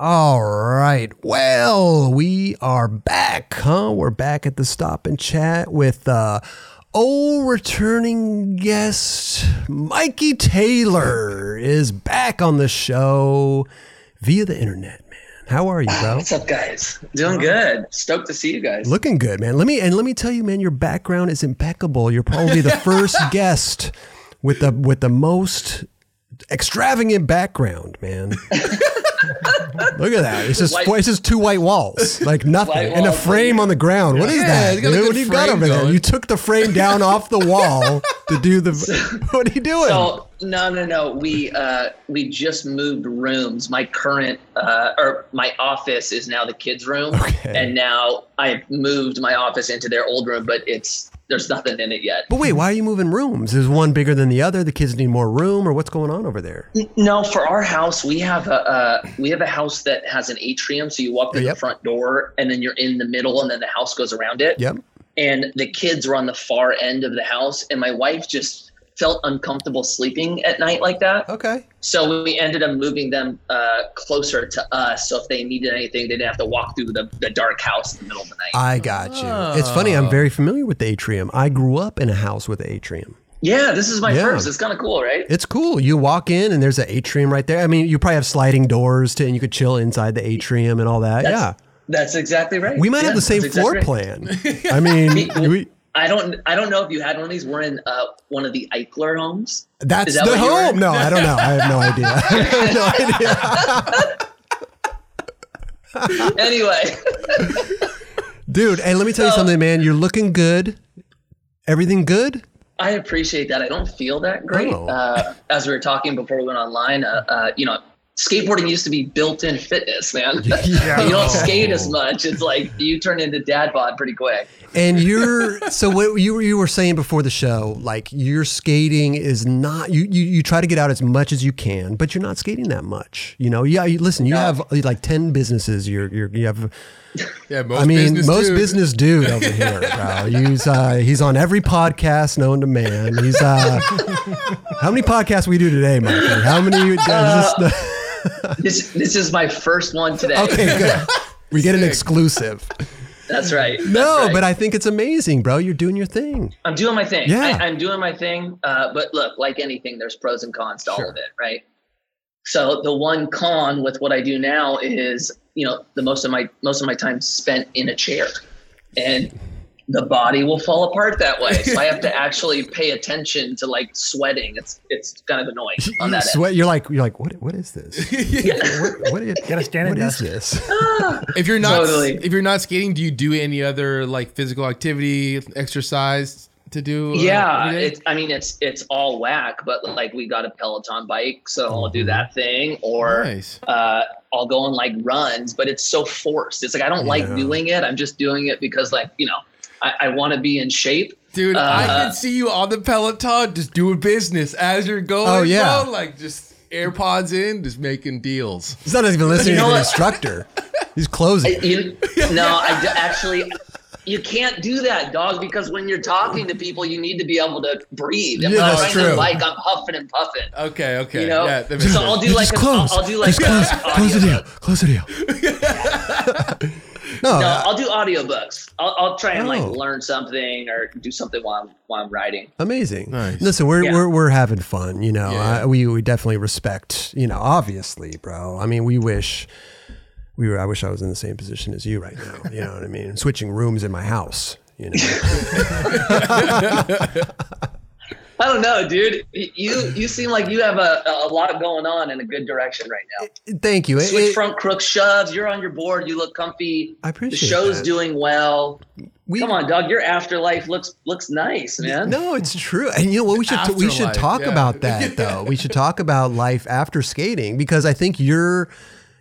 All right. Well, we are back, huh? We're back at the stop and chat with uh old returning guest Mikey Taylor is back on the show via the internet, man. How are you, bro? What's up, guys? Doing good. Stoked to see you guys. Looking good, man. Let me and let me tell you, man, your background is impeccable. You're probably the first guest with the with the most extravagant background, man. Look at that. It's just White- it's just two white walls, like nothing, White and a frame on the ground. What is that? dude? What do you got over there? You took the frame down off the wall to do the. What are you doing? So no, no, no. We uh, we just moved rooms. My current uh, or my office is now the kids' room, Okay. and now I moved my office into their old room, but it's there's nothing in it yet. but wait, why are you moving rooms? Is one bigger than the other? The kids need more room, or what's going on over there? No, for our house, we have a uh, we have a house that has an atrium. So you walk through Yep. the front door, and then you're in the middle, and then the house goes around it. Yep. and the kids were on the far end of the house and my wife just felt uncomfortable sleeping at night like that Okay. so we ended up moving them uh, closer to us so if they needed anything they didn't have to walk through the, the dark house in the middle of the night I got you. It's funny. I'm very familiar with the atrium. I grew up in a house with an atrium. yeah this is my Yeah. first it's kind of cool right It's cool. You walk in and there's an atrium right there. I mean, you probably have sliding doors to, and you could chill inside the atrium and all that. That's- yeah. that's exactly right We might Yeah, have the same that's floor exactly right. plan. I mean, we, I don't. I don't know if you had one of these. We're in uh, one of the Eichler homes. that's that the what you were- home. No, I don't know. I have no idea. I have no idea. Anyway, Dude, hey, let me tell you something, man. You're looking good. Everything good? I appreciate that. I don't feel that great. Oh. Uh, as we were talking before we went online, uh, uh, you know, skateboarding used to be built-in fitness, man. Yeah. you don't skate as much. It's like you turn into dad bod pretty quick. And you're so what you were you were saying before the show, like your skating is not you you, you try to get out as much as you can, but you're not skating that much. You know, yeah. You, listen, you No. have like ten businesses. You're you're you have. Yeah, most I mean, business most dude. business dude over here, bro. He's uh, he's on every podcast known to man. He's uh, how many podcasts we do today, Mike? How many? is this This is my first one today. okay, good. We get an exclusive. That's right. That's No, right. but I think it's amazing, bro. You're doing your thing. I'm doing my thing. Yeah. I, I'm doing my thing. Uh, but look, like anything, there's pros and cons to all of it, right? So the one con with what I do now is, you know, the most of my most of my time spent in a chair, and the body will fall apart that way. So I have to actually pay attention to like sweating. It's it's kind of annoying on You that. end. sweat. You're like you're like what? What is this? what, what is, Gotta stand what and is this? If you're not Totally. if you're not skating, do you do any other like physical activity, exercise to do? uh, Yeah, it's. I mean, it's it's all whack, but like we got a Peloton bike, so I'll do that thing, or nice. uh, I'll go on like runs, but it's so forced. It's like I don't like doing it. I'm just doing it because like you know I, I want to be in shape. Dude, I Uh, can see you on the Peloton just doing business as you're going. Oh, yeah. bro. like just AirPods in, just making deals. He's not even listening You know to the instructor. He's closing. You, no, I d- actually. You can't do that, dog, because when you're talking to people, you need to be able to breathe. And Yeah, I'm that's riding the true. bike, I'm huffing and puffing. Okay, okay. You know, yeah, that makes so sense. I'll do Yeah, like just close. I'll, I'll do like just close. Close the deal. audiobook. Close the deal. no, No, I'll do audiobooks. I'll, I'll try and like Oh. learn something or do something while I'm while I'm riding. amazing. Nice. Listen, we're, Yeah. we're we're having fun. You know, Yeah. I, we we definitely respect. You know, obviously, bro. I mean, we wish. We were. I wish I was in the same position as you right now. You know what I mean? Switching rooms in my house. You know. I don't know, dude. You you seem like you have a, a lot going on in a good direction right now. Thank you. It- Switch it- front crook shoves. You're on your board. You look comfy. I appreciate. It. The show's that. doing well. We- Come on, dog. Your afterlife looks looks nice, man. No, it's true. And you know what? We should we should talk yeah. about that though. We should talk about life after skating because I think you're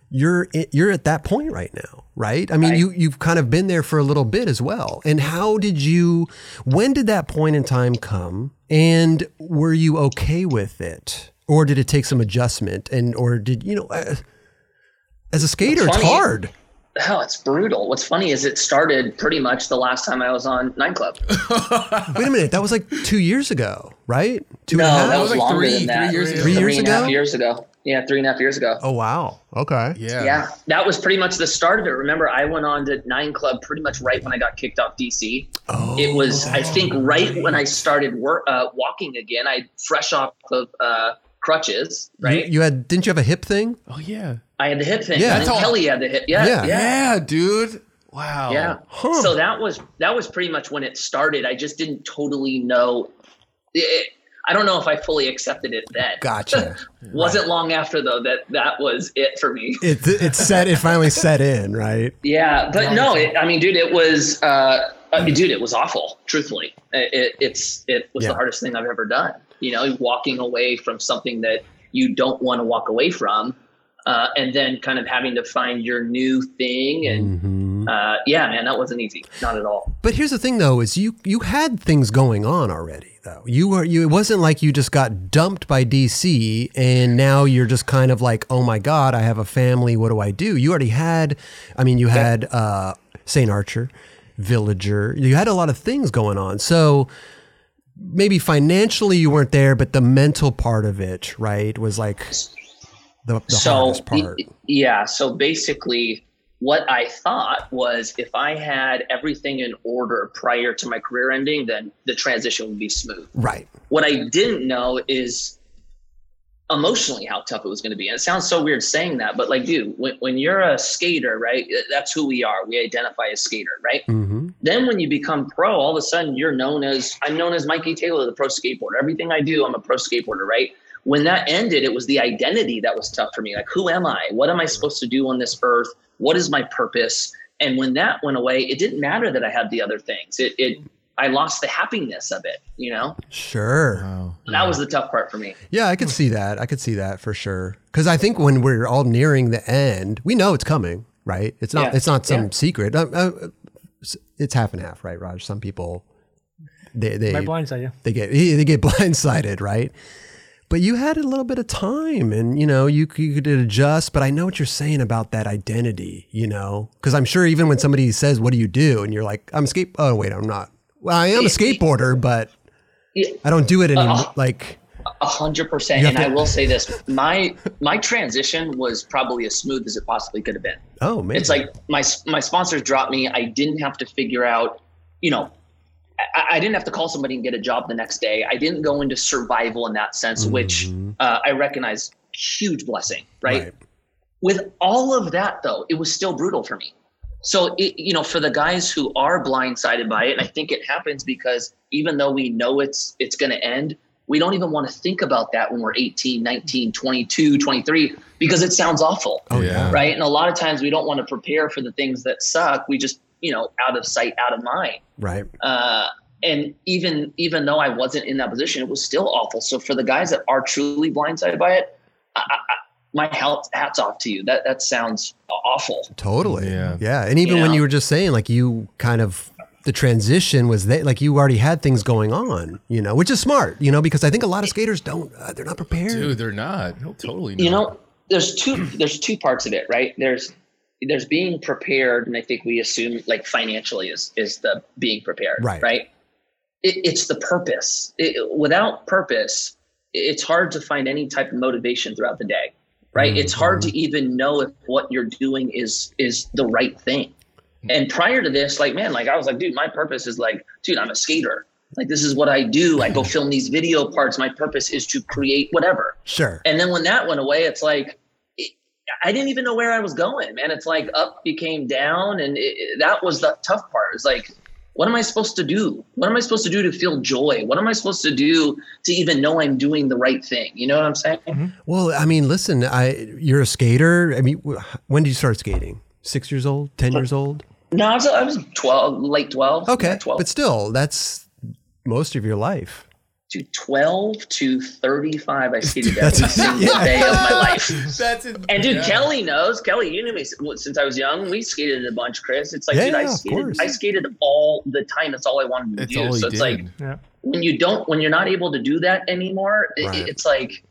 you're you're at that point right now, right? I mean, Right. you you've kind of been there for a little bit as well. And how did you? When did that point in time come? And were you okay with it, or did it take some adjustment? And or did you know? Uh, as a skater, it's hard. hell, it's brutal. What's funny is it started pretty much the last time I was on Nine Club. Wait a minute, that was like two years ago, right? Two no, and a half? that was, was like longer three- than that. three years ago. Three years and a half ago? years ago. Yeah, three and a half years ago. Oh wow. Okay. Yeah. Yeah, that was pretty much the start of it. Remember, I went on to Nine Club pretty much right when I got kicked off DC. Oh. It was, I think, right when I started work, uh, walking again. I fresh off of uh, crutches, right? You, you had didn't you have a hip thing? Oh yeah. I had the hip thing. Yeah. and all- Kelly had the hip. Yeah, Yeah. yeah, Yeah, dude. Wow. yeah. Huh. So that was that was pretty much when it started. I just didn't totally know. It, I don't know if I fully accepted it then. Gotcha. Wasn't long after though that that was it for me. it it set it finally set in, right? Yeah, but no, it, I mean, dude, it was, uh, uh, dude, it was awful. Truthfully, it, it, it's it was Yeah. the hardest thing I've ever done. You know, walking away from something that you don't want to walk away from, uh, and then kind of having to find your new thing. And Mhm. uh, yeah, man, that wasn't easy, not at all. But here's the thing, though: is you you had things going on already, though. You were you. It wasn't like you just got dumped by DC, and now you're just kind of like, oh my god, I have a family. What do I do? You already had. I mean, you had uh, Saint Archer, Villager. You had a lot of things going on. So maybe financially you weren't there, but the mental part of it, right, was like the, the so hardest part. yeah, so basically. What I thought was if I had everything in order prior to my career ending, then the transition would be smooth. right. What I didn't know is emotionally how tough it was going to be. And it sounds so weird saying that, but like, dude, when, when you're a skater, right, that's who we are. We identify as skater, right? hmm Then when you become pro, all of a sudden you're known as, I'm known as Mikey Taylor, the pro skateboarder. Everything I do, I'm a pro skateboarder, right? When that ended, it was the identity that was tough for me. Like, who am I? What am I supposed to do on this earth? What is my purpose? And when that went away, it didn't matter that I had the other things. It, it I lost the happiness of it, you know? Sure. Wow. That was the tough part for me. Yeah, I could see that. I could see that for sure. Because I think when we're all nearing the end, we know it's coming, right? It's not. Yeah. It's not some Yeah. secret. Uh, uh, it's half and half, right, Raj? Some people they they blindside, yeah. they get they get blindsided, right? But you had a little bit of time, and you know you, you could adjust. But I know what you're saying about that identity, you know, because I'm sure even when somebody says, "What do you do?" and you're like, "I'm a skate." Oh wait, I'm not. Well, I am a skateboarder, but I don't do it anymore. Uh, like, A hundred percent. And have I will say this: my my transition was probably as smooth as it possibly could have been. oh man, It's like my my sponsors dropped me. I didn't have to figure out, you know, I, I didn't have to call somebody and get a job the next day. I didn't go into survival in that sense, which Mhm. uh, I recognize huge blessing, right? Right. With all of that, though, it was still brutal for me. So, it, you know, for the guys who are blindsided by it, and I think it happens because even though we know it's it's going to end, we don't even want to think about that when we're 18, 19, 22, 23 because it sounds awful, Oh yeah. Yeah. right? And a lot of times we don't want to prepare for the things that suck. We just, you know, out of sight, out of mind. Right. Uh, and even even though I wasn't in that position, it was still awful. So for the guys that are truly blindsided by it, I, I, I- my hats hats off to you. That that sounds awful. Totally. Yeah. Yeah. And even when Yeah. you were just saying, like, you kind of, the transition was that, like, you already had things going on, you know, which is smart, you know, because I think a lot of skaters don't, uh, they're not prepared. Dude, they're not. No, totally not. You know, there's two there's two parts of it, right? There's there's being prepared, and I think we assume like financially is is the being prepared, Right. Right. It, it's the purpose. It, without purpose, it's hard to find any type of motivation throughout the day, right? It's mm-hmm. hard to even know if what you're doing is is the right thing. And prior to this, like man, like I was like, dude, my purpose is like, dude, I'm a skater. Like this is what I do. I go film these video parts. My purpose is to create whatever. Sure. And then when that went away, it's like I didn't even know where I was going, man. It's like up became down, and it, that was the tough part. It's like, what am I supposed to do? What am I supposed to do to feel joy? What am I supposed to do to even know I'm doing the right thing? You know what I'm saying? Mm-hmm. Well, I mean, listen, I, you're a skater. I mean, when did you start skating? Six years old, 10 years old? No, I was, I was 12, late 12. Okay. Yeah, 12. But still, that's most of your life. To 12 to 35, I skated That's- every single yeah. day of my life. That's it. And dude, Yeah. Kelly knows. Kelly, you knew me since I was young. We skated a bunch, Chris. It's like, Yeah, dude, I yeah, of skated. I skated all the time. That's all I wanted to It's do. so it's did. like Yeah. when you don't, when you're not able to do that anymore, it- it's like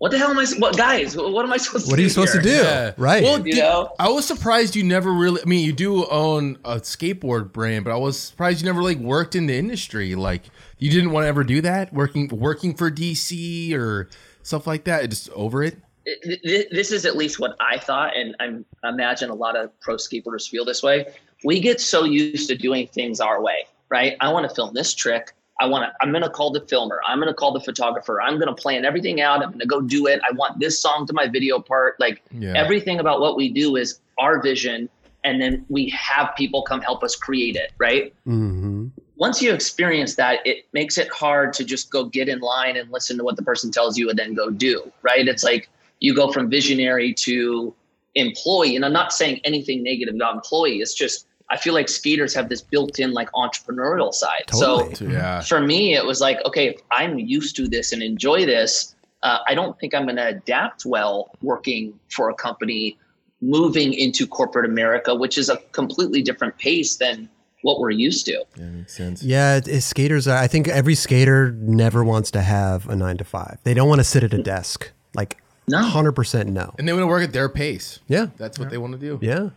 what the hell am I? What guys? What am I supposed to? Do? What are you supposed to do? Yeah. Right. Well, You did- know? I was surprised you never really. I mean, you do own a skateboard brand, but I was surprised you never like worked in the industry. Like, you didn't want to ever do that, working working for DC or stuff like that. Just over it. Th- th- This is at least what I thought, and I'm, I imagine a lot of pro skateboarders feel this way. We get so used to doing things our way, right? I want to film this trick. I want to. I'm going to call the filmer. I'm going to call the photographer. I'm going to plan everything out. I'm going to go do it. I want this song to my video part. Like Yeah. everything about what we do is our vision, and then we have people come help us create it, right? hmm once you experience that, it makes it hard to just go get in line and listen to what the person tells you and then go do, right? It's like you go from visionary to employee. And I'm not saying anything negative about employee. It's just, I feel like skaters have this built in like entrepreneurial side. Totally. So Yeah. for me, it was like, okay, if I'm used to this and enjoy this, uh, I don't think I'm going to adapt well working for a company, moving into corporate America, which is a completely different pace than what we're used to. That makes sense. Yeah, it, it's skaters. are- I think every skater never wants to have a nine to five. They don't want to sit at a desk. Like, No. hundred percent no. And they want to work at their pace. Yeah, That's what they want to do. yeah.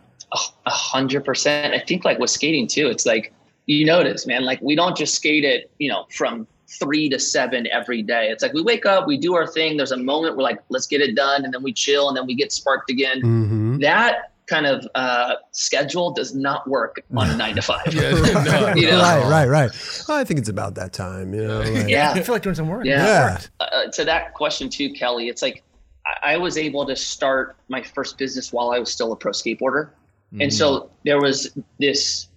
A hundred percent. I think like with skating too, it's like you notice, man, like we don't just skate it, you know, from three to seven every day. It's like we wake up, we do our thing. There's a moment we're like, let's get it done, and then we chill, and then we get sparked again. hmm That kind of uh, schedule does not work on a nine to five. Yeah, no, You know? Right, right, right. I think it's about that time. You know. like- I Yeah. feel like doing some work. Yeah. Yeah. Uh, to that question too, Kelly, it's like I, I was able to start my first business while I was still a pro skateboarder. And so there was this,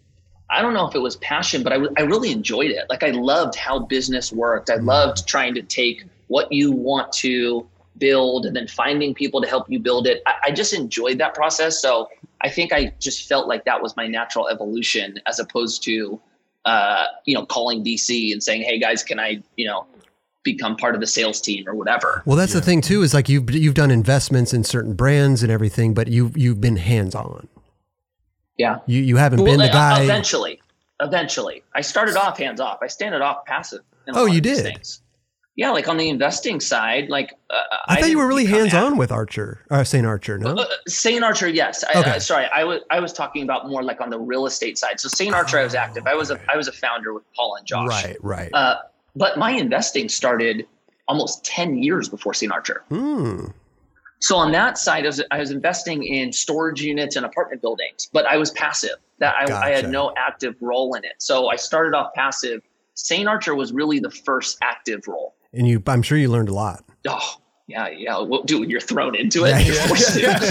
I don't know if it was passion, but I, w- I really enjoyed it. Like I loved how business worked. I loved trying to take what you want to build and then finding people to help you build it. I, I just enjoyed that process. So I think I just felt like that was my natural evolution as opposed to, uh, you know, calling DC and saying, Hey guys, can I, you know, become part of the sales team or whatever. Well, that's the thing too. Is like you've you've done investments in certain brands and everything, but you've you've been hands on. Yeah. You you haven't Well, been the uh, guy. Eventually, eventually, I started off hands off. I started off passive. in Oh, you did? Yeah, like on the investing side, like uh, I, thought you were really hands on with Archer, uh, Saint Archer. No. Uh, Saint Archer, yes. I, Okay. I, sorry, I was I was talking about more like on the real estate side. So Saint Archer, I was active. I was a I was a founder with Paul and Josh. Right, right. Uh, but my investing started almost ten years before Saint Archer. Hmm. So on that side, I was, I was investing in storage units and apartment buildings, but I was passive. That I, I had no active role in it. So I started off passive. Saint Archer was really the first active role. And you, I'm sure you learned a lot. Oh, yeah, yeah. Well, dude, you're thrown into it. Yeah.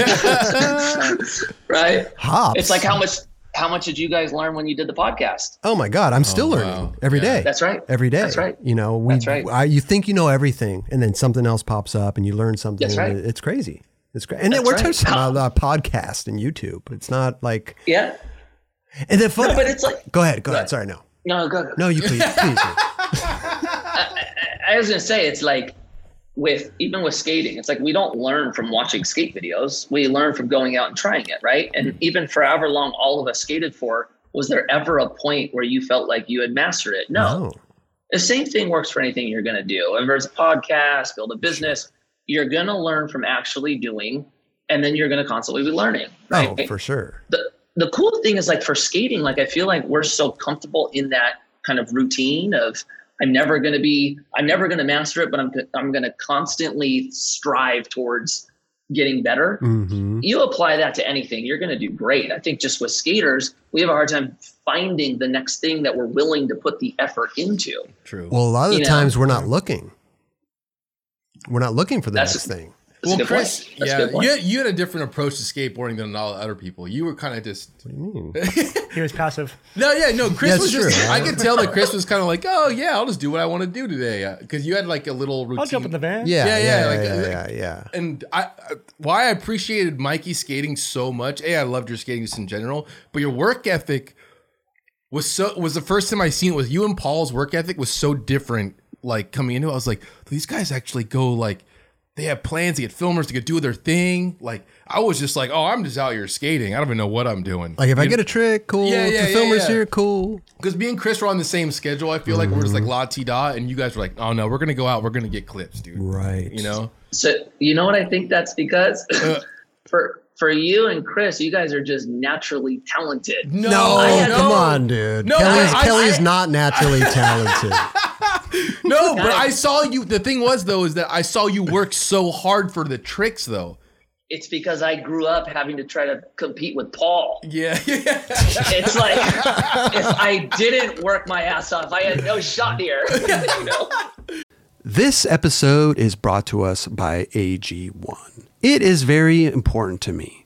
To. right? Hops. It's like how much how much did you guys learn when you did the podcast? Oh my God, I'm oh, still Oh, learning wow. every Yeah. day. That's right. every day. That's right. You know, we, That's right. I, you think you know everything, and then something else pops up, and you learn something. That's right. It's crazy. It's great. And then we're right. touching on a podcast and YouTube. It's not like. Yeah. And then fun. No, but it's like go ahead. Go ahead. Right. Sorry. No. no, go, go. No, you please. please. I was gonna say it's like with even with skating, it's like we don't learn from watching skate videos. We learn from going out and trying it, right? And mm-hmm. even for however long all of us skated for, was there ever a point where you felt like you had mastered it? No. The same thing works for anything you're gonna do. And there's a podcast, build a business, you're gonna learn from actually doing, and then you're gonna constantly be learning. Right. Oh, for sure. the the cool thing is like for skating, like I feel like we're so comfortable in that kind of routine of I'm never going to be, I'm never going to master it, but I'm I'm going to constantly strive towards getting better. hmm You apply that to anything, you're going to do great. I think just with skaters, we have a hard time finding the next thing that we're willing to put the effort into. True. Well, a lot of the You know. times we're not looking. We're not looking for the That's- next thing. That's well, good point. Chris, That's yeah, you had, you had a different approach to skateboarding than all the other people. You were kind of just What do you mean? He was passive. no, yeah, no. Chris That's was just. true. I could tell that Chris was kind of like, oh yeah, I'll just do what I want to do today because you had like a little routine. I'll jump in the van. Yeah, Yeah, yeah, yeah, yeah, like, yeah, uh, yeah, yeah. and I, I- why I appreciated Mikey skating so much. A, I loved your skating just in general, but your work ethic was so was the first time I seen it with you and Paul's work ethic was so different. Like coming into it, I was like, these guys actually go like they have plans to get filmers to get do their thing. Like I was just like, oh, I'm just out here skating. I don't even know what I'm doing. Like if I get a trick, cool. Yeah, If yeah, the yeah, filmer's yeah. here, cool. because me and Chris were on the same schedule. I feel like we're just like la ti da, and you guys were like, oh no, we're gonna go out, we're gonna get clips, dude. Right. You know? So you know what I think that's because Uh. for for you and Chris, you guys are just naturally talented. No, No, come on, dude. No, Kelly's, I- I- Kelly's I- not naturally talented. No, but I saw you. The thing was though, is that I saw you work so hard for the tricks, though. It's because I grew up having to try to compete with Paul. Yeah, yeah. It's like if I didn't work my ass off, I had no shot here. you know? This episode is brought to us by AG1. It is very important to me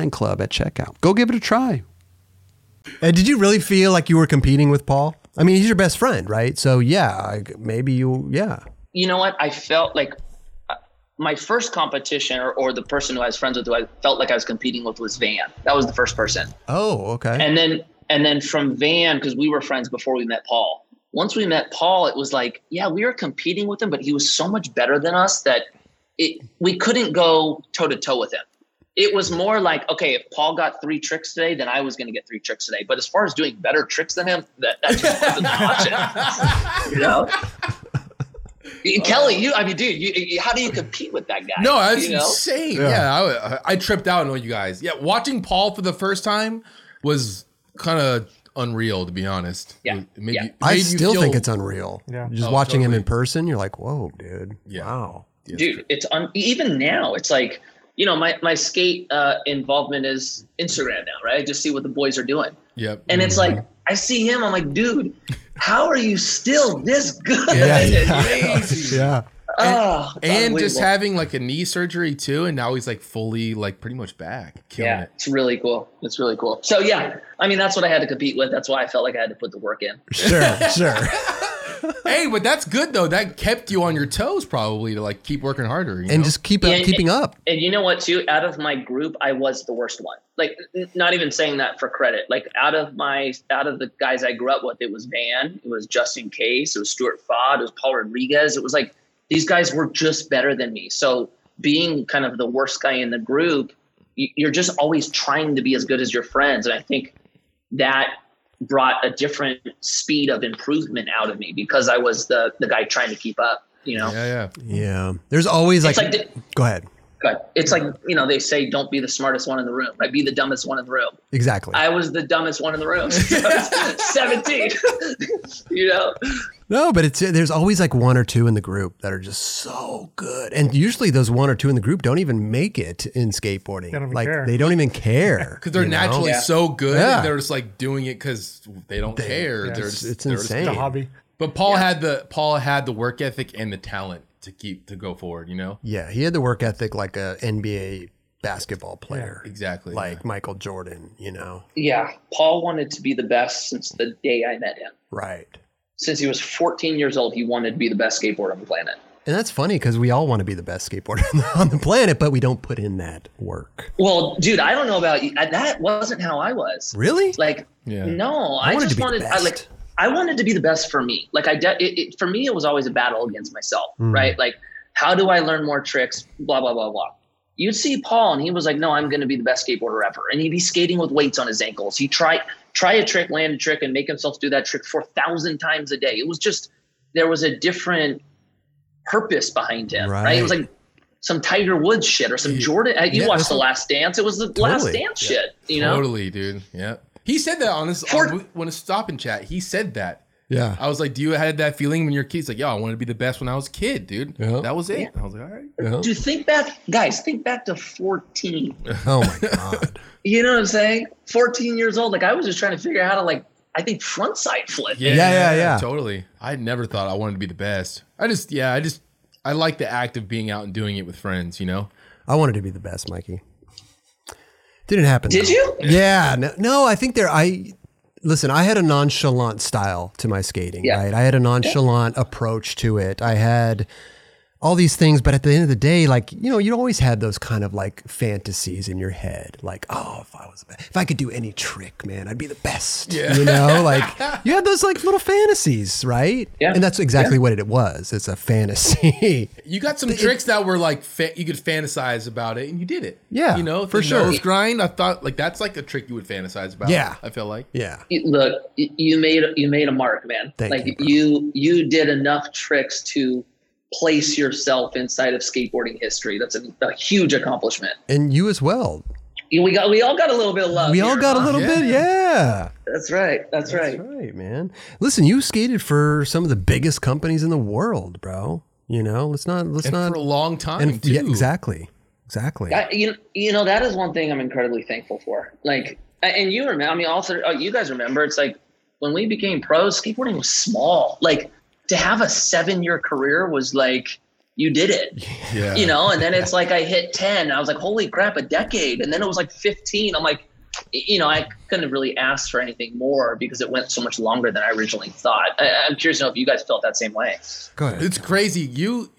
9club at checkout. Go give it a try. And did you really feel like you were competing with Paul? I mean, he's your best friend, right? So yeah, maybe you, yeah. You know what? I felt like uh, my first competition or, or the person who I was friends with who I felt like I was competing with was Van. That was the first person. Oh, okay. And then and then from Van, because we were friends before we met Paul. Once we met Paul, it was like, yeah, we were competing with him, but he was so much better than us that it we couldn't go toe to toe with him. It was more like, okay, if Paul got three tricks today, then I was going to get three tricks today. But as far as doing better tricks than him, that, that just wasn't an option. You know? And Kelly, you, I mean, dude, you, you, how do you compete with that guy? No, that's you know? insane. Yeah. Yeah, I, I tripped out on you guys. Yeah, watching Paul for the first time was kind of unreal, to be honest. Yeah, It made yeah. you- I still feel- think it's unreal. Yeah. Just Oh, watching him in person, you're like, whoa, dude. Yeah. Wow. dude it's un- even now it's like you know my, my skate uh, involvement is instagram now right i just see what the boys are doing Yep. and it's like i see him i'm like dude how are you still this good Yeah. Yeah. Oh, it's and just having like a knee surgery too, and now he's like fully, like pretty much back, killing yeah it. it's really cool it's really cool so yeah i mean that's what i had to compete with that's why i felt like i had to put the work in Sure, sure. Hey, but that's good though. That kept you on your toes, probably to like keep working harder. You and know? just keep up, Yeah, keeping up. and you know what too out of my group i was the worst one like n- not even saying that for credit like out of my out of the guys i grew up with it was van it was justin case it was stuart Fod, it was paul rodriguez it was like these guys were just better than me so being kind of the worst guy in the group you're just always trying to be as good as your friends and i think that brought a different speed of improvement out of me because i was the the guy trying to keep up you know yeah, yeah. Yeah. There's always like, like the, go ahead. But it's like, you know, they say don't be the smartest one in the room, right? Be the dumbest one in the room. Exactly. I was the dumbest one in the room. since I was 17. you know? no, but it's there's always like one or two in the group that are just so good. And usually those one or two in the group don't even make it in skateboarding. They like care. they don't even care. Because they're naturally Yeah. so good. Yeah. and They're just like doing it because they don't care. yeah, they're it's- just, it's they're just- insane. It's a hobby. But Paul had the Paul had the work ethic and the talent to keep to go forward. You know Yeah, he had the work ethic like a NBA basketball player. exactly. Like Michael Jordan, you know. Yeah. Paul wanted to be the best since the day I met him. Right. Since he was 14 years old, he wanted to be the best skateboarder on the planet. And that's funny because we all want to be the best skateboarder on the planet, but we don't put in that work. Well, dude, I don't know about you. That wasn't how I was. Really? Like, Yeah. no, I I, wanted to just wanted, I like, I wanted to be the best for me. Like, I, de- it, it, for me, it was always a battle against myself, Mm. right? Like, how do I learn more tricks? Blah, blah, blah, blah. You'd see Paul, and he was like, no, I'm going to be the best skateboarder ever. And he'd be skating with weights on his ankles. He'd try, try a trick, land a trick, and make himself do that trick 4,000 times a day. It was just, there was a different purpose behind him, right? It was like, some Tiger Woods shit or some Jordan. uh, You yeah, watched The Last Dance. It was the Last Totally. Dance shit. You know. Totally, dude. Yeah. He said that on his For- on, when a stop and chat. He said that. Yeah. I was like, "Do you had that feeling when you're a like, "Yeah, I wanted to be the best when I was a kid, dude. Yeah. That was it." I was like, "All right." Yeah. Dude, think back, guys. Think back to 14. Oh my god. You know what I'm saying? 14 years old. Like I was just trying to figure out how to like. I think frontside flip. Yeah, yeah, yeah. Totally. I never thought I wanted to be the best. I just, yeah, I just, I like the act of being out and doing it with friends. You know. I wanted to be the best, Mikey. Didn't happen. Did though. you? Yeah. No, no, I think there. I listen. I had a nonchalant style to my skating. Yeah. Right. I had a nonchalant approach to it. I had all these things, but at the end of the day, like you know, you always had those kind of like fantasies in your head, like, oh, if I was, if I could do any trick, man, I'd be the best. Yeah. You know, like you had those like little fantasies, right? Yeah. And that's exactly what it was. It's a fantasy. You got some tricks that were like fa- you could fantasize about it, and you did it. Yeah, you know, for sure. Nose grind. I thought like that's like a trick you would fantasize about. Yeah. I feel like. yeah. You- Look, you made you made a mark, man. Thank like you, you you did enough tricks to place yourself inside of skateboarding history. That's a, a huge accomplishment. And you as well. You- We got we all got a little bit of love. We all here, got a little Yeah. bit, yeah. That's right. That's right. That's right, man. Listen, you skated for some of the biggest companies in the world, bro. You know, let's not let's And not for a long time and too. yeah, exactly, exactly. I, you, you know that is one thing I'm incredibly thankful for. Like, and you remember? I mean, also oh, you guys remember? It's like when we became pros, skateboarding was small. Like to have a seven year career was like you did it. Yeah. you know and then it's like i hit 10 i was like holy crap a decade and then it was like 15 i'm like you know i couldn't have really asked for anything more because it went so much longer than i originally thought I, i'm curious to know if you guys felt that same way Go ahead. It's crazy. You,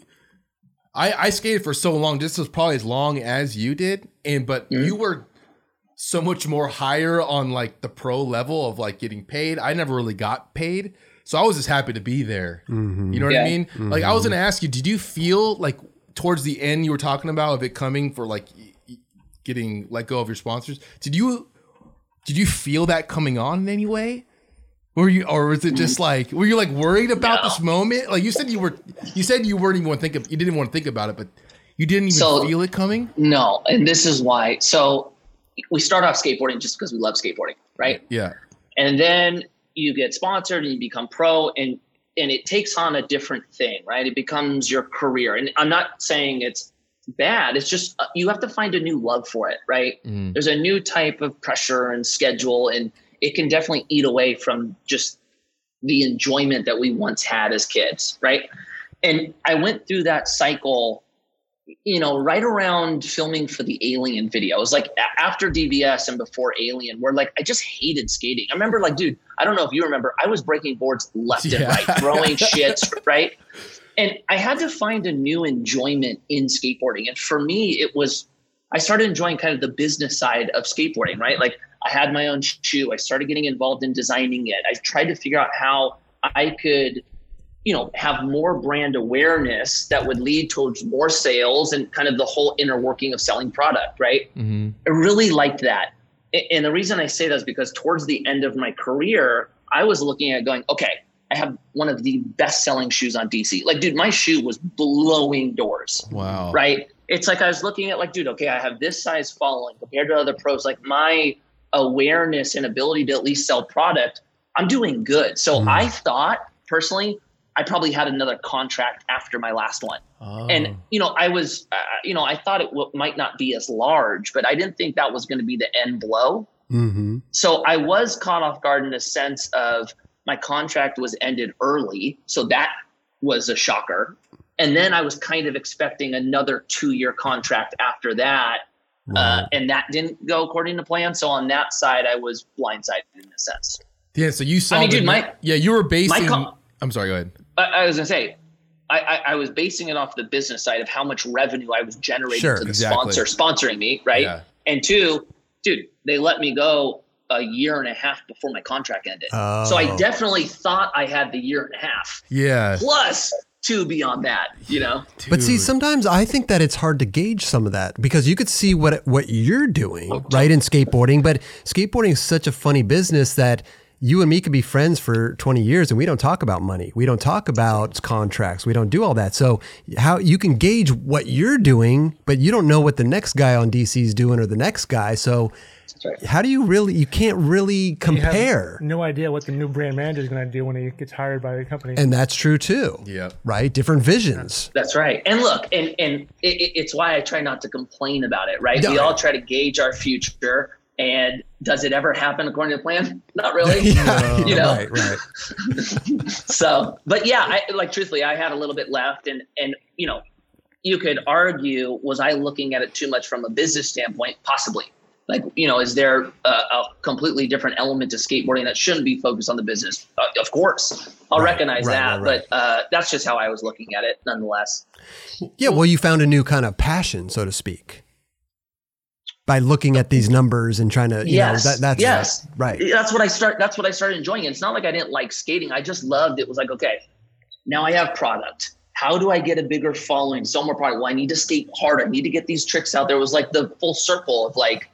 I, I skated for so long. This was probably as long as you did, and but Mm-hmm. you were so much more higher on like the pro level of like getting paid. I never really got paid, so I was just happy to be there. Mm-hmm. You know what I Yeah. mean? Like I was gonna ask you, did you feel like towards the end you were talking about of it coming for like y- y- getting let go of your sponsors? Did you did you feel that coming on in any way? Were you, or was it just like, were you like worried about Mm. No. this moment? Like you said, you were, you said you weren't even want to think of, you didn't want to think about it, but you didn't even So- feel it coming. no and this is why so we start off skateboarding just because we love skateboarding right Yeah, and then you get sponsored and you become pro and and it takes on a different thing right? It becomes your career. And i'm not saying it's bad it's just uh, you have to find a new love for it right? Mm. there's a new type of pressure and schedule and it can definitely eat away from just the enjoyment that we once had as kids right? And i went through that cycle you know right around filming for the alien video it was like after dbs and before alien where like i just hated skating. I remember like dude i don't know if you remember i was breaking boards left and right throwing shits right? And i had to find a new enjoyment in skateboarding. And for me it was i started enjoying kind of the business side of skateboarding right? Like i had my own shoe. I started getting involved in designing it. I tried to figure out how i could you know have more brand awareness that would lead towards more sales and kind of the whole inner working of selling product right mm-hmm. I really liked that. And the reason I say that is because towards the end of my career, I was looking at going, okay, I have one of the best selling shoes on DC. Like, dude, my shoe was blowing doors, wow, right? It's like I was looking at, like, dude, okay, I have this size following compared to other pros. Like, my awareness and ability to at least sell product, I'm doing good. So I thought personally, I probably had another contract after my last one Oh. and you know i was uh, you know i thought it w- might not be as large but i didn't think that was going to be the end blow Mm-hmm. so i was caught off guard in a sense of my contract was ended early so that was a shocker and then i was kind of expecting another two year contract after that uh, and that didn't go according to plan so on that side i was blindsided in a sense yeah. So you saw, I mean, dude, my- yeah, you were basing. com- I'm sorry. Go ahead. I, I was gonna say, I, I, I was basing it off the business side of how much revenue I was generating Sure, to the exactly. sponsor sponsoring me, right? Yeah. And two, dude, they let me go a year and a half before my contract ended. Oh. So I oh. definitely thought I had the year and a half Yeah, plus two beyond that, you know? But see, sometimes I think that it's hard to gauge some of that because you could see what what you're doing, oh, right, in skateboarding. But skateboarding is such a funny business that you and me could be friends for 20 years and we don't talk about money. We don't talk about contracts. We don't do all that. So how you can gauge what you're doing, but you don't know what the next guy on DC is doing or the next guy. So right. how do you really you can't really You have compare. no idea what the new brand manager is going to do when he gets hired by the company. And that's true too. Yeah. Right? Different visions. That's right. And look, and and it, it- it's why I try not to complain about it. Right? No. We all try to gauge our future, and does it ever happen according to plan? Not really. Yeah, You know. right, right. so but yeah i like truthfully i had a little bit left and and you know you could argue was i looking at it too much from a business standpoint possibly like you know is there a, a completely different element to skateboarding that shouldn't be focused on the business uh, of course i'll Right, recognize right, that right, right. but uh, that's just how i was looking at it nonetheless Yeah, well, you found a new kind of passion, so to speak, by looking at these numbers and trying to, you Yes, know, that, that's yes. right. that's what I start. That's what I started enjoying. It's not like I didn't like skating. I just loved it. Was like, okay, now I have product. How do I get a bigger following? So more product. Well, I need to skate harder. I need to get these tricks out. There was like the full circle of like,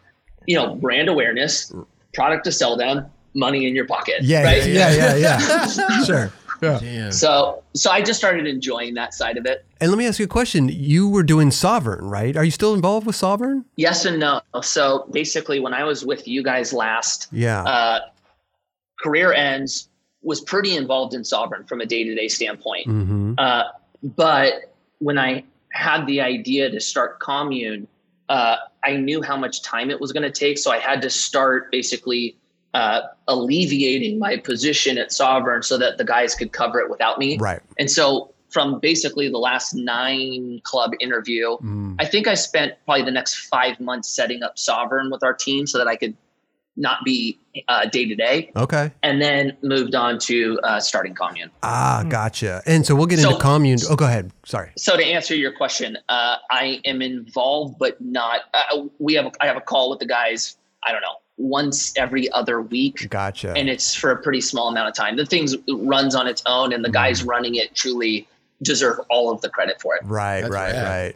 you know, brand awareness, product to sell them, money in your pocket. Yeah, right? yeah, yeah, yeah, yeah. sure. Damn. So, so I just started enjoying that side of it. And let me ask you a question. You were doing SOVRN, right? Are you still involved with SOVRN? Yes and no. So basically, when I was with you guys last, Yeah. uh, career ends was pretty involved in SOVRN from a day-to-day standpoint mm-hmm. uh, but when i had the idea to start commune uh, i knew how much time it was going to take so i had to start basically uh, alleviating my position at SOVRN so that the guys could cover it without me Right. and so from basically the last nine club interview Mm. I think I spent probably the next five months setting up SOVRN with our team so that I could not be day to day, Okay. and then moved on to uh, starting Commune. Ah, gotcha. And so we'll get So- into commune. Oh, go ahead. Sorry. So to answer your question, uh, I am involved, but not. Uh, we have. I have a call with the guys. I don't know once every other week, Gotcha. and it's for a pretty small amount of time. The thing runs on its own, and the guys running it truly deserve all of the credit for it. Right, That's right, rad. right.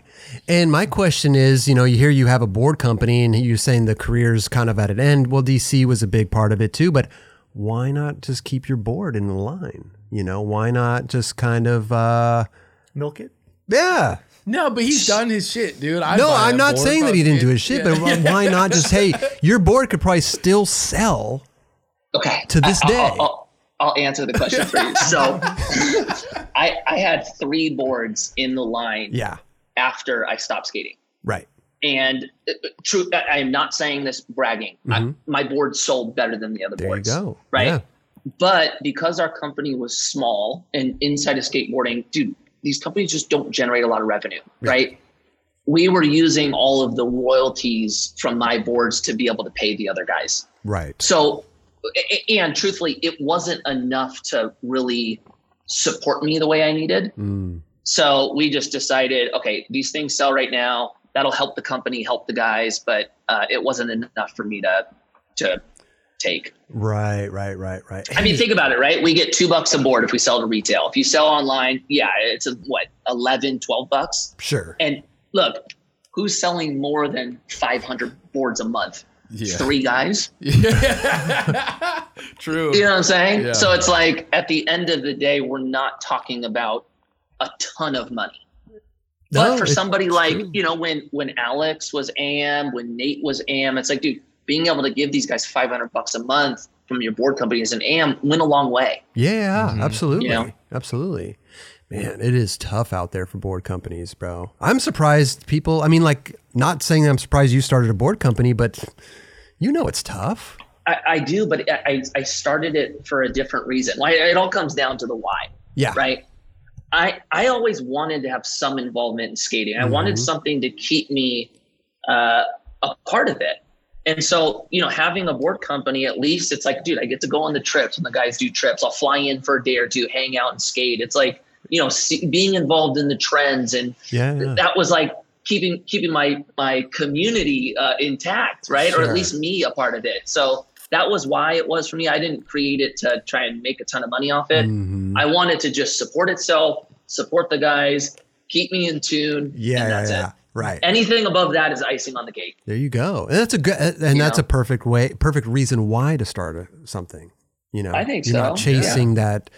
And my question is, you know, you hear you have a board company and you're saying the career's kind of at an end. Well, DC was a big part of it too, but why not just keep your board in the line? You know, why not just kind of, uh, Milk it. yeah. No, but he's done his shit, dude. I no, I'm not saying that he didn't do his shit, Yeah. but why not just, hey, your board could probably still sell Okay. to this I- day. I'll, I'll, I'll answer the question for you. So, I I had three boards in the line yeah, after I stopped skating, right. and uh, true. I I am not saying this bragging. I, my board sold better than the other Mm-hmm. There you go. Right. Yeah. But because our company was small and inside of skateboarding, dude, these companies just don't generate a lot of revenue, right? We were using all of the royalties from my boards to be able to pay the other guys. Right. So, and truthfully, it wasn't enough to really support me the way I needed. Mm. So we just decided, okay, these things sell right now. That'll help the company, help the guys, but uh, it wasn't enough for me to to take. Right, right, right, right. I mean, think about it, right? We get two bucks a board if we sell to retail. If you sell online, yeah, it's a, what, 11, 12 bucks? sure. And look, who's selling more than 500 boards a month? Yeah. Three guys? True. You know what I'm saying? Yeah. So it's like at the end of the day, we're not talking about a ton of money. No, But for somebody like, true. you know, when when Alex was AM, when Nate was AM, it's like, dude, being able to give these guys 500 bucks a month from your board company as an AM went a long way. Yeah, Mhm. absolutely. You know? Absolutely. Man, it is tough out there for board companies, bro. I'm surprised people, I mean, like, not saying I'm surprised you started a board company, but you know it's tough. I, I do, but I, I- I started it for a different reason. Like, it all comes down to the why. Yeah. right? I I always wanted to have some involvement in skating. I wanted Mhm. something to keep me uh, a part of it. And so, you know, having a board company, at least it's like, dude, I get to go on the trips when the guys do trips. I'll fly in for a day or two, hang out and skate. It's like, you know, see, being involved in the trends, and Yeah. yeah. that was like keeping keeping my my community uh, intact, right? Or at least me a part of it. So that was why it was for me. I didn't create it to try and make a ton of money off it. Mhm. I wanted to just support itself, support the guys, keep me in tune. Yeah, and yeah, that's yeah. Right. Anything above that is icing on the cake. There you go. And that's a good, and You that's know? a perfect way, perfect reason why to start a, something. You know, I think you're not so, chasing that.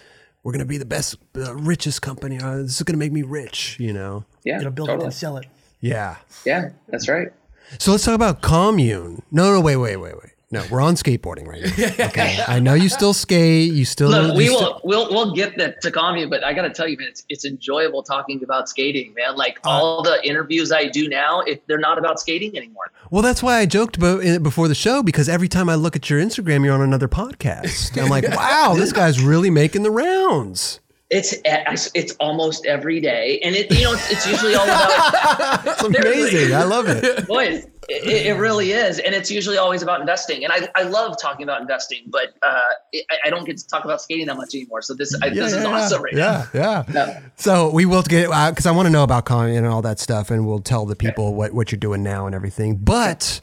We're gonna be the best, uh, richest company. Uh, this is gonna make me rich. You know. Yeah, know, build it and sell it. Yeah. Yeah, that's right. So let's talk about commune. No, no, wait, wait, wait, wait. No, we're on skateboarding right now. Okay. I know you still skate. You still. Look, you we will we'll we'll get that to commune, but I got to tell you, man, it's it's enjoyable talking about skating, man. Like Uh, all the interviews I do now, if they're not about skating anymore. Well, that's why I joked about it before the show because every time I look at your Instagram, you're on another podcast. I'm like, wow, this guy's really making the rounds. It's it's almost every day, and it you know it's, it's usually all about It's amazing. I love it. boys. It, it really is, and it's usually always about investing. And I, I love talking about investing, but uh, I, I don't get to talk about skating that much anymore. So this I, this is awesome right yeah, yeah. now. So we will get because I want to know about commune and all that stuff, and we'll tell the people what, what you're doing now and everything. But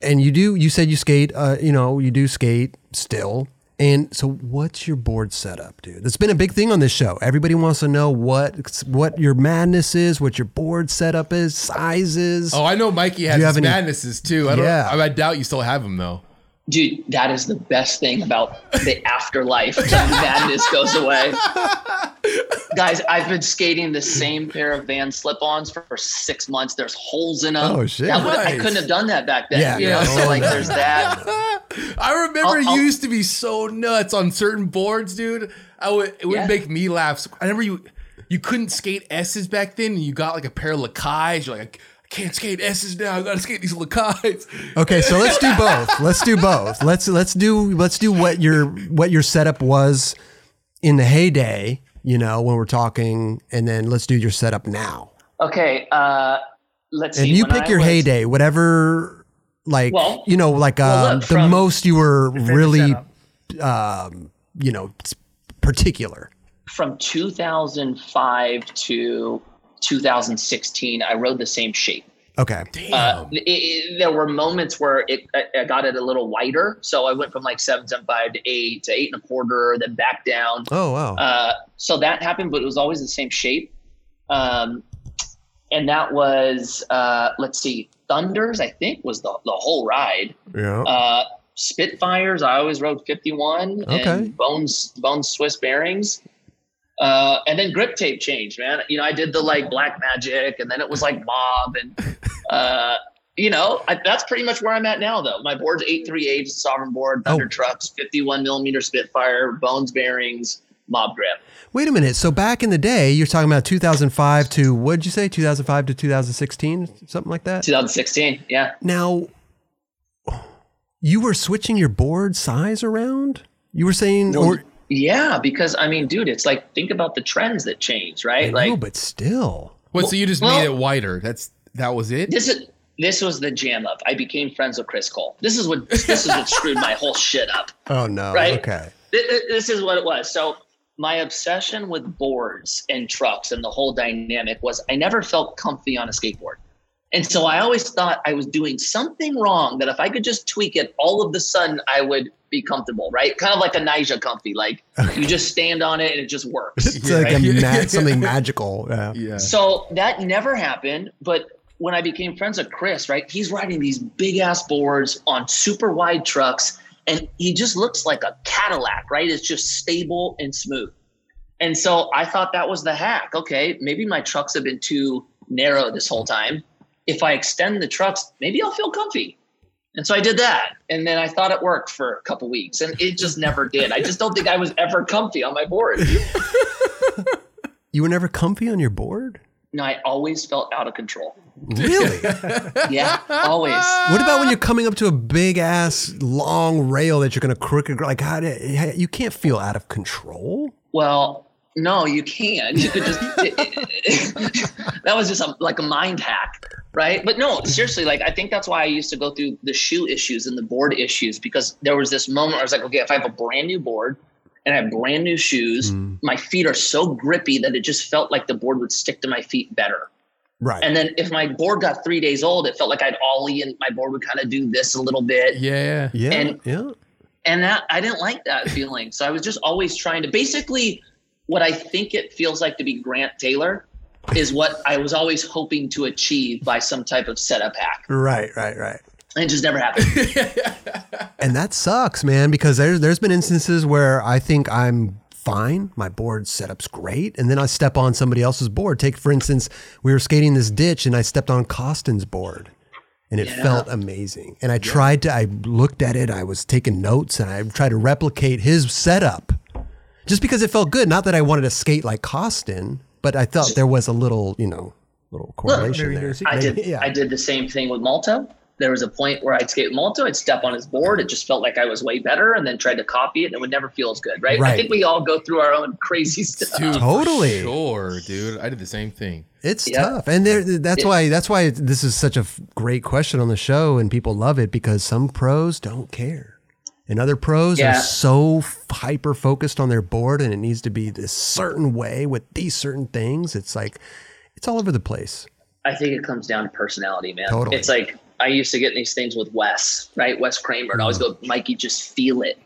and you do you said you skate, uh, you know, you do skate still. And so, what's your board setup, dude? That's been a big thing on this show. Everybody wants to know what what your madness is, what your board setup is, sizes. Oh, I know Mikey has you his any- madnesses too. I don't. Yeah. I, I doubt you still have them though. Dude, that is the best thing about the afterlife. The madness goes away. Guys, I've been skating the same pair of Van slip-ons for, for six months. There's holes in them. Oh, shit. That would, I couldn't have done that back then. Yeah, you know, yeah. so like there's that. I remember I'll- you I'll- used to be so nuts on certain boards, dude. I would it would Yeah. make me laugh. I remember you you couldn't skate S's back then, and you got like a pair of Lakais. You're like, I can't skate S's now. I gotta skate these Lakais. Okay, so let's do both. Let's do both. Let's let's do let's do what your what your setup was in the heyday, you know, when we're talking, and then let's do your setup now. Okay, uh, let's And see. you when pick I your was- heyday, whatever, like Well- you know, like well, um, look, the most you were really, um, you know, particular. From 2005 to 2016, I rode the same shape. Okay, Damn. Uh, it, it- there were moments where it I, I got it a little wider, so I went from like seven seven five to eight to eight and a quarter, then back down. oh wow, Uh, so that happened, but it was always the same shape. Um, and that was uh, let's see, Thunders. I think was the the whole ride. yeah, Uh, Spitfires. I always rode fifty one. Okay. And Bones Bones Swiss bearings. Uh, and then grip tape changed, man. You know, I did the like black magic, and then it was like mob, and uh, you know, I, that's pretty much where I'm at now. Though my board's eight three eight SOVRN board, Thunder Oh. trucks, fifty one millimeter Spitfire, bones bearings, mob grip. Wait a minute. So back in the day, you're talking about 2005 to what did you say? 2005 to 2016, something like that. 2016, yeah. Now, you were switching your board size around. You were saying, or Yeah, because I mean, dude, it's like think about the trends that change, I right? know, Like but still. what? So you just well- made it wider? That's that was it. this is this was the jam up. I became friends with Chris Cole. This is what this is what screwed my whole shit up. Oh no. Right. Okay. Th- th- This is what it was. So my obsession with boards and trucks and the whole dynamic was I never felt comfy on a skateboard. And so I always thought I was doing something wrong that if I could just tweak it, all of the sudden I would be comfortable, right? Kind of like a Nyjah comfy. Like you just stand on it and it just works. It's like a ma- something magical. Yeah. yeah. So that never happened. But when I became friends with Chris, right, he's riding these big ass boards on super wide trucks, and he just looks like a Cadillac, right? It's just stable and smooth. And so I thought that was the hack. Okay, maybe my trucks have been too narrow this whole time. If I extend the trucks, maybe I'll feel comfy. And so I did that. And then I thought it worked for a couple weeks, and it just never did. I just don't think I was ever comfy on my board. You were never comfy on your board? No, I always felt out of control. Really? Yeah, always. what about when you're coming up to a big ass long rail that you're going to crooked? Like, how do, you can't feel out of control? Well, no, you can. You could just. that was just a, like a mind hack, right? But no, seriously, like I think that's why I used to go through the shoe issues and the board issues because there was this moment where I was like, okay, if I have a brand new board and I have brand new shoes, Mm. my feet are so grippy that it just felt like the board would stick to my feet better. Right. And then if my board got three days old, it felt like I'd ollie and my board would kind of do this a little bit. Yeah. yeah. and- yeah. and that I didn't like that feeling. So I was just always trying to basically what I think it feels like to be Grant Taylor is what I was always hoping to achieve by some type of setup hack. Right, right, right. And it just never happened. And that sucks, man, because there's there's been instances where I think I'm fine, my board setup's great, and then I step on somebody else's board. Take for instance, we were skating this ditch and I stepped on Koston's board. And it Yeah. felt amazing. And I tried to I looked at it, I was taking notes and I tried to replicate his setup. Just because it felt good, not that I wanted to skate like Koston, but I thought there was a little, you know, little correlation maybe there. there's- I did. Yeah. I did the same thing with Malto. There was a point where I'd skate with Malto. I'd step on his board. It just felt like I was way better, and then tried to copy it, and it would never feel as good, right? Right. I think we all go through our own crazy stuff. Dude, Totally. Sure, dude. I did the same thing. It's Yeah. tough, and there, that's It- why that's why this is such a great question on the show, and people love it because some pros don't care, and other pros Yeah. are so hyper focused on their board, and it needs to be this certain way with these certain things. It's like it's all over the place. I think it comes down to personality, man. Totally. It's like I used to get these things with Wes, right? Wes Kremer, and I always Mm. go, Mikey, just feel it.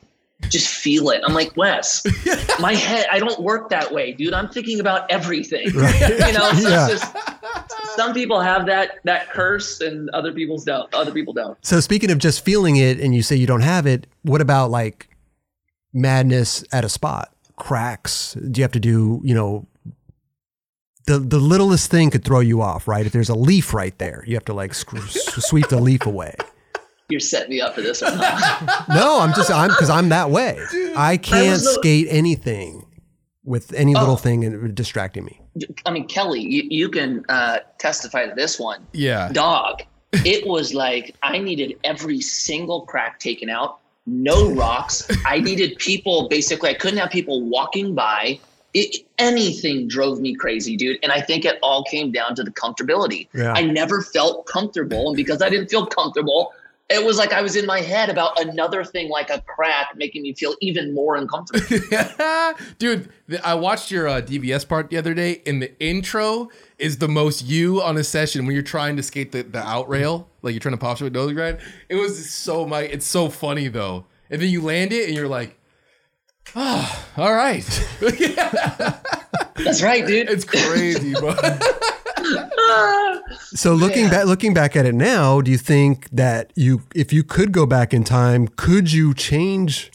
Just feel it. I'm like, Wes, my head, I don't work that way, dude. I'm thinking about everything. You know, so Yeah. it's just some people have that that curse and other people's don't. Other people don't. So speaking of just feeling it, and you say you don't have it, what about like madness at a spot, cracks? Do you have to do you know? The, the littlest thing could throw you off, right? If there's a leaf right there, you have to like sc- sweep the leaf away. You're setting me up for this one. No, I'm just I'm because I'm that way. I can't the- skate anything with any little Oh. thing and distracting me. I mean, Kelly, you, you can uh, testify to this one. Yeah. Dog, it was like I needed every single crack taken out, no rocks. I needed people, basically, I couldn't have people walking by. It, anything drove me crazy, dude. And I think it all came down to the comfortability. Yeah. I never felt comfortable. And because I didn't feel comfortable, it was like I was in my head about another thing like a crack making me feel even more uncomfortable. Dude, I watched your uh, DVS part the other day, and the intro is the most you on a session when you're trying to skate the, the out rail, like you're trying to pop shot with nose grind. It was so my, it's so funny though. And then you land it, and you're like, ah, all right. That's right, dude. it's crazy, bro. So looking back, looking back at it now, do you think that you, if you could go back in time, could you change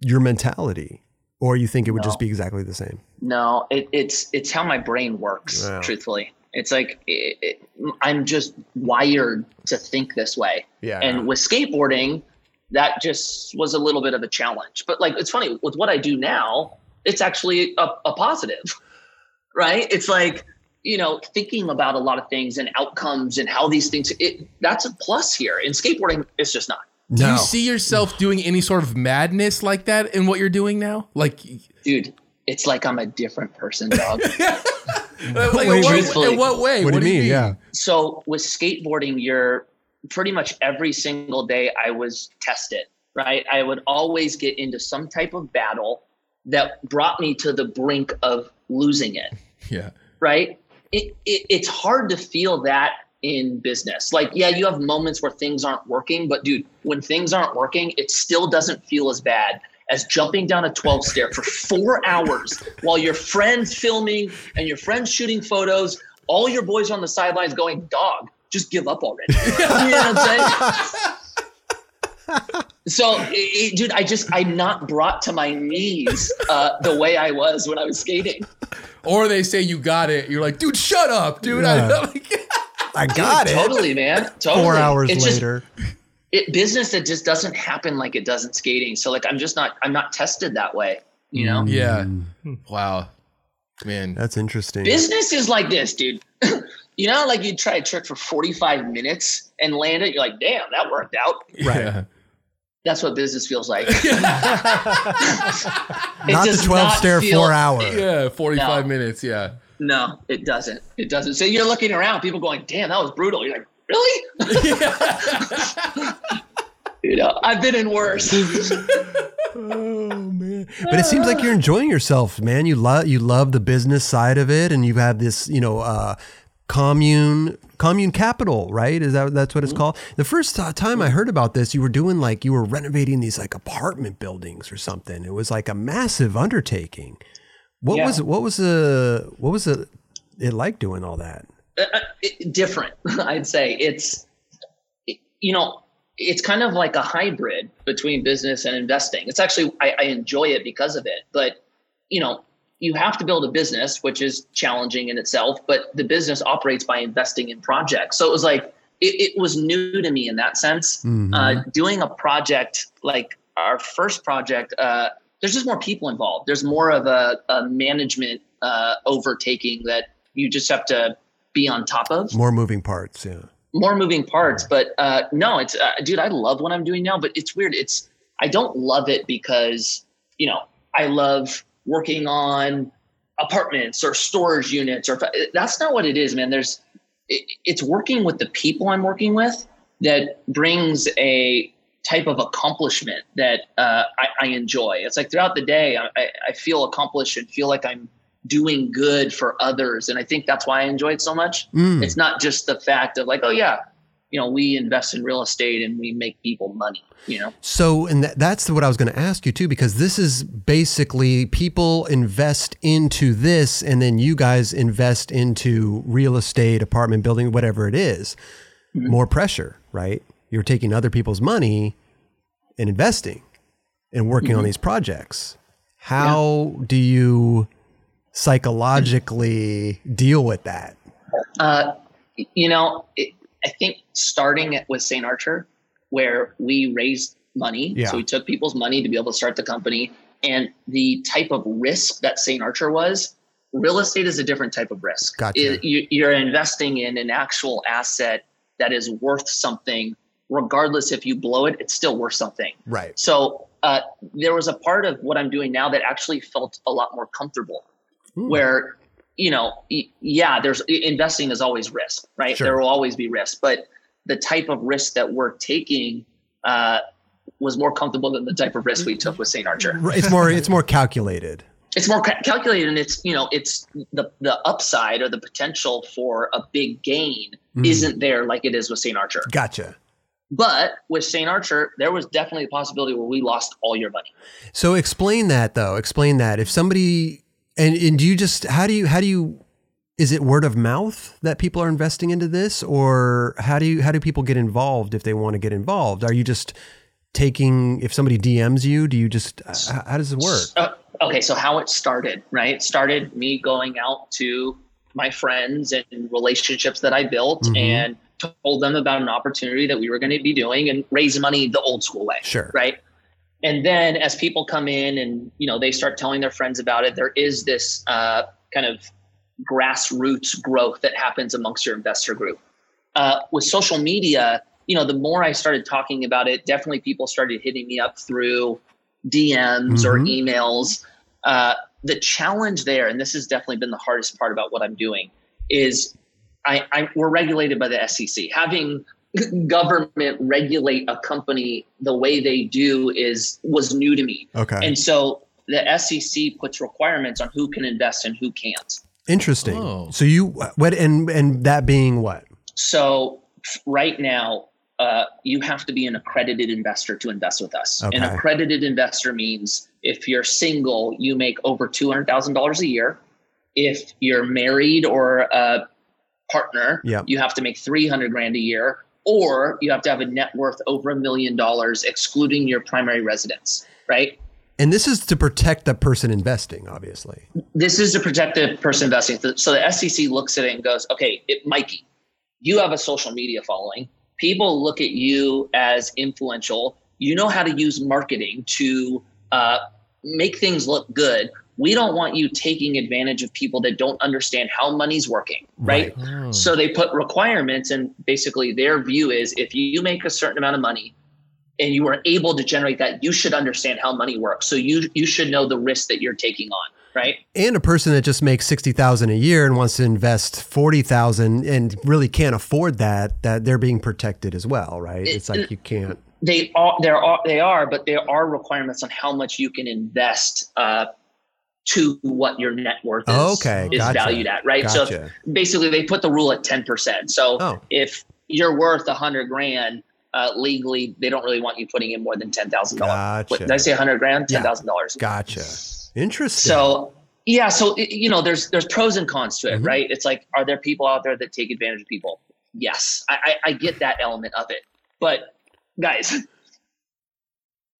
your mentality, or you think it would just be exactly the same? No, it, it's it's how my brain works. Wow. Truthfully, it's like it, it, I'm just wired to think this way. Yeah. And with skateboarding, that just was a little bit of a challenge. But like, it's funny with what I do now. It's actually a, a positive, right? It's like you know thinking about a lot of things and outcomes and how these things. It that's a plus here. In skateboarding, it's just not. Do No. you see yourself doing any sort of madness like that in what you're doing now? Like, Dude, it's like I'm a different person, dog. like Wait, what, in what way? what, do you mean? Yeah. so with skateboarding you're pretty much every single day i was tested right i would always get into some type of battle that brought me to the brink of losing it Yeah. right it, it, it's hard to feel that in business. Like yeah you have moments where things aren't working but dude when things aren't working it still doesn't feel as bad as jumping down a 12 stair for four hours while your friends filming and your friends shooting photos all your boys on the sidelines going dog just give up already. You know what i'm saying? So it, it- dude i just i'm not brought to my knees uh, the way i was when i was skating Or they say you got it. You're like, dude, shut up, dude. Yeah. I, like, I got it. Totally, man. Totally. Four hours It's just- later. it business that just doesn't happen like it doesn't skating. So like I'm just not I'm not tested that way. You know, yeah. Mm. Wow. Man. That's interesting. business is like this, dude. you know, like you try a trick for 45 minutes and land it. You're like, damn, that worked out. Right. Yeah. That's what business feels like. Not the 12 not stair feel- four hour. Yeah. 45 No. minutes. Yeah. No, it doesn't. It doesn't. So you're looking around, people going, damn, that was brutal. You're like, really? you know, I've been in worse. Oh man! But it seems like you're enjoying yourself, man. You love you love the business side of it, and you have had this, you know, uh, commune commune capital, right? Is that that's what it's called? The first uh, time I heard about this, you were doing like you were renovating these like apartment buildings or something. It was like a massive undertaking. What Yeah. was what was the what was it, it like doing all that? uh, it, different i'd say it's it- you know it's kind of like a hybrid between business and investing. It's actually I, I enjoy it because of it, but you know, you have to build a business, which is challenging in itself. But the business operates by investing in projects, so it was like it, it was new to me in that sense. Mhm. Uh, doing a project like our first project, uh, there's just more people involved. There's more of a, a management uh, overtaking that you just have to be on top of More moving parts. Yeah. more moving parts but uh no it's uh, dude i love what i'm doing now but it's weird it's i don't love it because you know i love working on apartments or storage units or that's not what it is man there's it, it's working with the people i'm working with that brings a type of accomplishment that uh, I, I enjoy it's like throughout the day I, I- feel accomplished and feel like i'm doing good for others and i think that's why i enjoy it so much Mm. it's not just the fact of like, oh yeah, you know, we invest in real estate and we make people money. You know, So, and that, that's what I was going to ask you too, because this is basically people invest into this, and then you guys invest into real estate, apartment building, whatever it is. More pressure, right? You're taking other people's money and investing and working on these projects. How do you psychologically deal with that? uh, you know, it, I think starting it with St. Archer, where we raised money, Yeah. so we took people's money to be able to start the company, and the type of risk that St. Archer was. Real estate is a different type of risk. Gotcha. It- you, you're investing in an actual asset that is worth something, regardless if you blow it, it's still worth something. Right. So uh, there was a part of what I'm doing now that actually felt a lot more comfortable, Hmm. where you know, yeah, there's investing is always risk, right? Sure. There will always be risk, but the type of risk that we're taking uh, was more comfortable than the type of risk we took with St. Archer. It's more. It's more calculated. It's more ca- calculated, and it's you know, it's the the upside or the potential for a big gain Mm. isn't there like it is with St. Archer. Gotcha. But with St. Archer, there was definitely a possibility where we lost all your money. So explain that though. Explain that. If somebody and, and do you just how do you how do you is it word of mouth that people are investing into this or how do you how do people get involved if they want to get involved? Are you just taking if somebody DMs you, do you just how, how does it work? Uh, okay, so how it started, right? It started me going out to my friends and relationships that I built Mhm. and told them about an opportunity that we were going to be doing and raise money the old school way. Sure. Right. And then as people come in and, you know, they start telling their friends about it, there is this uh, kind of grassroots growth that happens amongst your investor group. Uh, with social media, you know, the more I started talking about it, definitely people started hitting me up through DMs or Mhm. emails. Uh, the challenge there, and this has definitely been the hardest part about what I'm doing, is I, I we're regulated by the SEC. Having government regulate a company the way they do is was new to me, Okay. and so the SEC puts requirements on who can invest and who can't. Interesting. Oh. So you what and and that being what? So right now, uh, you have to be an accredited investor to invest with us. Okay. An accredited investor means if you're single, you make over two hundred thousand dollars a year. If you're married or a partner, Yep. you have to make three hundred grand a year, or you have to have a net worth over a million dollars, excluding your primary residence. Right. And this is to protect the person investing, obviously. this is to protect the person investing. So the SEC looks at it and goes, okay, it, Mikey, you have a social media following. People look at you as influential. You know how to use marketing to uh, make things look good. We don't want you taking advantage of people that don't understand how money's working, right? Oh. So they put requirements, and basically their view is if you make a certain amount of money and you are able to generate that, you should understand how money works. So you you should know the risk that you're taking on, right? And a person that just makes sixty thousand a year and wants to invest forty thousand and really can't afford that, that they're being protected as well, right? It's like you can't. they are there are they are but there are requirements on how much you can invest uh, to what your net worth is, Okay, is gotcha. valued at right so basically they put the rule at 10% so Oh. if you're worth a hundred grand uh, legally they don't really want you putting in more than ten thousand dollars did i say a hundred grand Yeah. ten thousand dollars Gotcha. Interesting. so yeah, so you know, there's there's pros and cons to it, Mhm. right? It's like, are there people out there that take advantage of people? Yes, I, I, I get that element of it, but guys,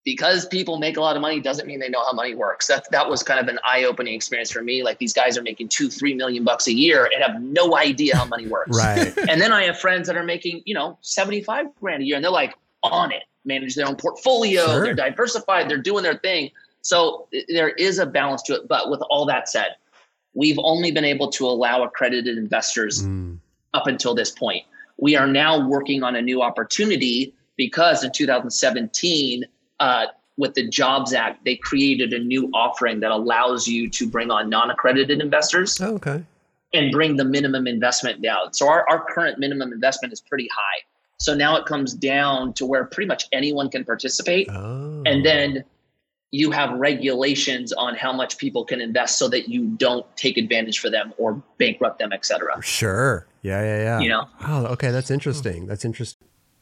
because people make a lot of money doesn't mean they know how money works. That that was kind of an eye-opening experience for me. Like these guys are making two, three million bucks a year and have no idea how money works. Right. And then I have friends that are making, you know, 75 grand a year and they're like on it, manage their own portfolio, Sure. they're diversified, they're doing their thing. So there is a balance to it. But with all that said, we've only been able to allow accredited investors Mm. up until this point. We are now working on a new opportunity because in 2017, uh, with the Jobs Act, they created a new offering that allows you to bring on non accredited investors Oh, okay. and bring the minimum investment down. So our, our current minimum investment is pretty high. So now it comes down to where pretty much anyone can participate. Oh. And then you have regulations on how much people can invest so that you don't take advantage for them or bankrupt them, et cetera. Sure. Yeah, yeah, yeah. You know? Oh, okay. That's interesting. That's interesting.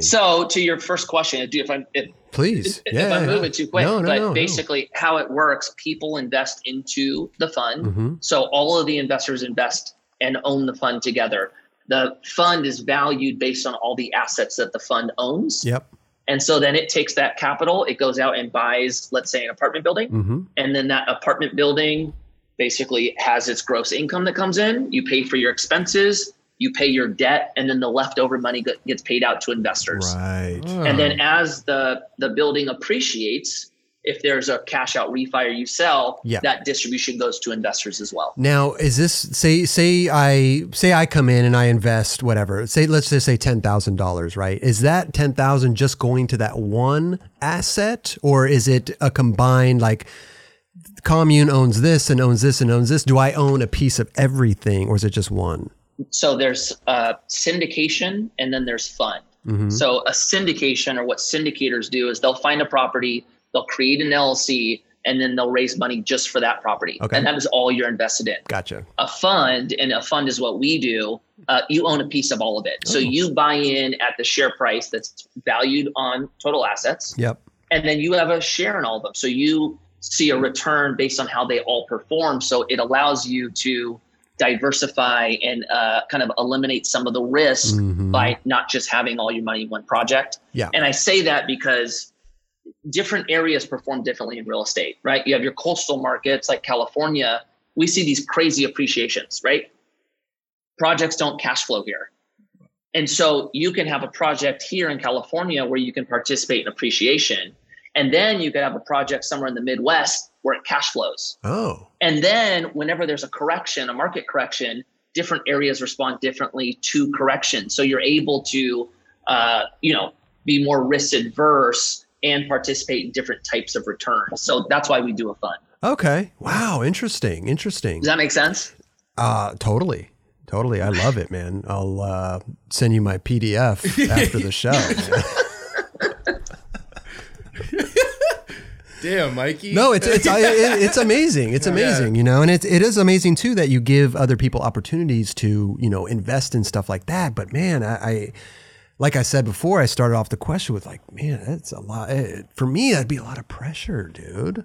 So to your first question, if I'm if, Please. if yeah, I'm yeah. moving too quick, No, no, but no, basically how it works, people invest into the fund. Mhm. So all of the investors invest and own the fund together. The fund is valued based on all the assets that the fund owns. Yep. And so then it takes that capital, it goes out and buys, let's say, an apartment building. Mm-hmm. And then that apartment building basically has its gross income that comes in. You pay for your expenses, you pay your debt, and then the leftover money gets paid out to investors. Right. Hmm. And then as the the building appreciates, if there's a cash out refi or you sell, Yeah. that distribution goes to investors as well. Now, is this say say I say I come in and I invest whatever. Say let's just say ten thousand dollars, right? Is that ten thousand just going to that one asset, or is it a combined like commune owns this and owns this and owns this? Do I own a piece of everything, or is it just one? So there's uh, syndication and then there's fund. Mhm. So a syndication or what syndicators do is they'll find a property, they'll create an LLC, and then they'll raise money just for that property. Okay. And that is all you're invested in. Gotcha. a fund, and a fund is what we do, uh, you own a piece of all of it. So Oh. you buy in at the share price that's valued on total assets, Yep. and then you have a share in all of them. So you see a return based on how they all perform. So it allows you to diversify and uh, kind of eliminate some of the risk Mhm. by not just having all your money in one project. Yeah. And I say that because different areas perform differently in real estate, right? You have your coastal markets like California. We see these crazy appreciations, right? Projects don't cash flow here. And so you can have a project here in California where you can participate in appreciation. And then you could have a project somewhere in the Midwest where it cash flows. Oh. And then whenever there's a correction, a market correction, different areas respond differently to correction. So you're able to, uh, you know, be more risk adverse and participate in different types of returns. So that's why we do a fund. Okay. Wow. Interesting. Interesting. Does that make sense? Uh, totally. Totally. I love it, man. I'll uh, send you my PDF after the show. Damn, Mikey. No, it's it's I, it, it's amazing. It's amazing, you know, and it it is amazing too that you give other people opportunities to you know invest in stuff like that. But man, I, I like I said before, I started off the question with like, man, that's a lot it, for me. That'd be a lot of pressure, dude.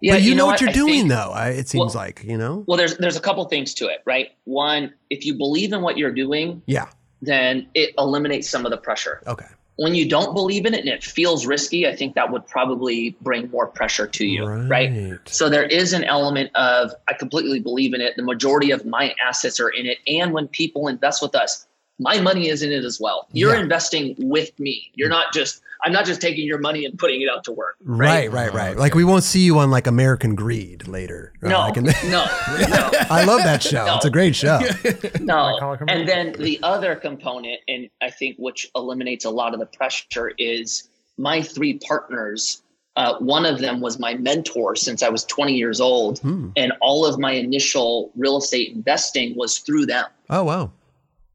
Yeah, but you, know, what you're I doing think- though. I, it seems Well- like you know. Well, there's there's a couple things to it, right? One, if you believe in what you're doing, Yeah. then it eliminates some of the pressure. Okay. When you don't believe in it and it feels risky, I think that would probably bring more pressure to you, right? So there is an element of I completely believe in it. The majority of my assets are in it, and when people invest with us, my money is in it as well. You're Yeah. investing with me. You're not just I'm not just taking your money and putting it out to work. Right, right, right. Like we won't see you on like American Greed later. Uh, No, like in- no, no. I love that show. No. It's a great show. No. call it commercial. And then the other component, and I think which eliminates a lot of the pressure, is my three partners. Uh, one of them was my mentor since I was 20 years old, Hmm. and all of my initial real estate investing was through them. Oh wow.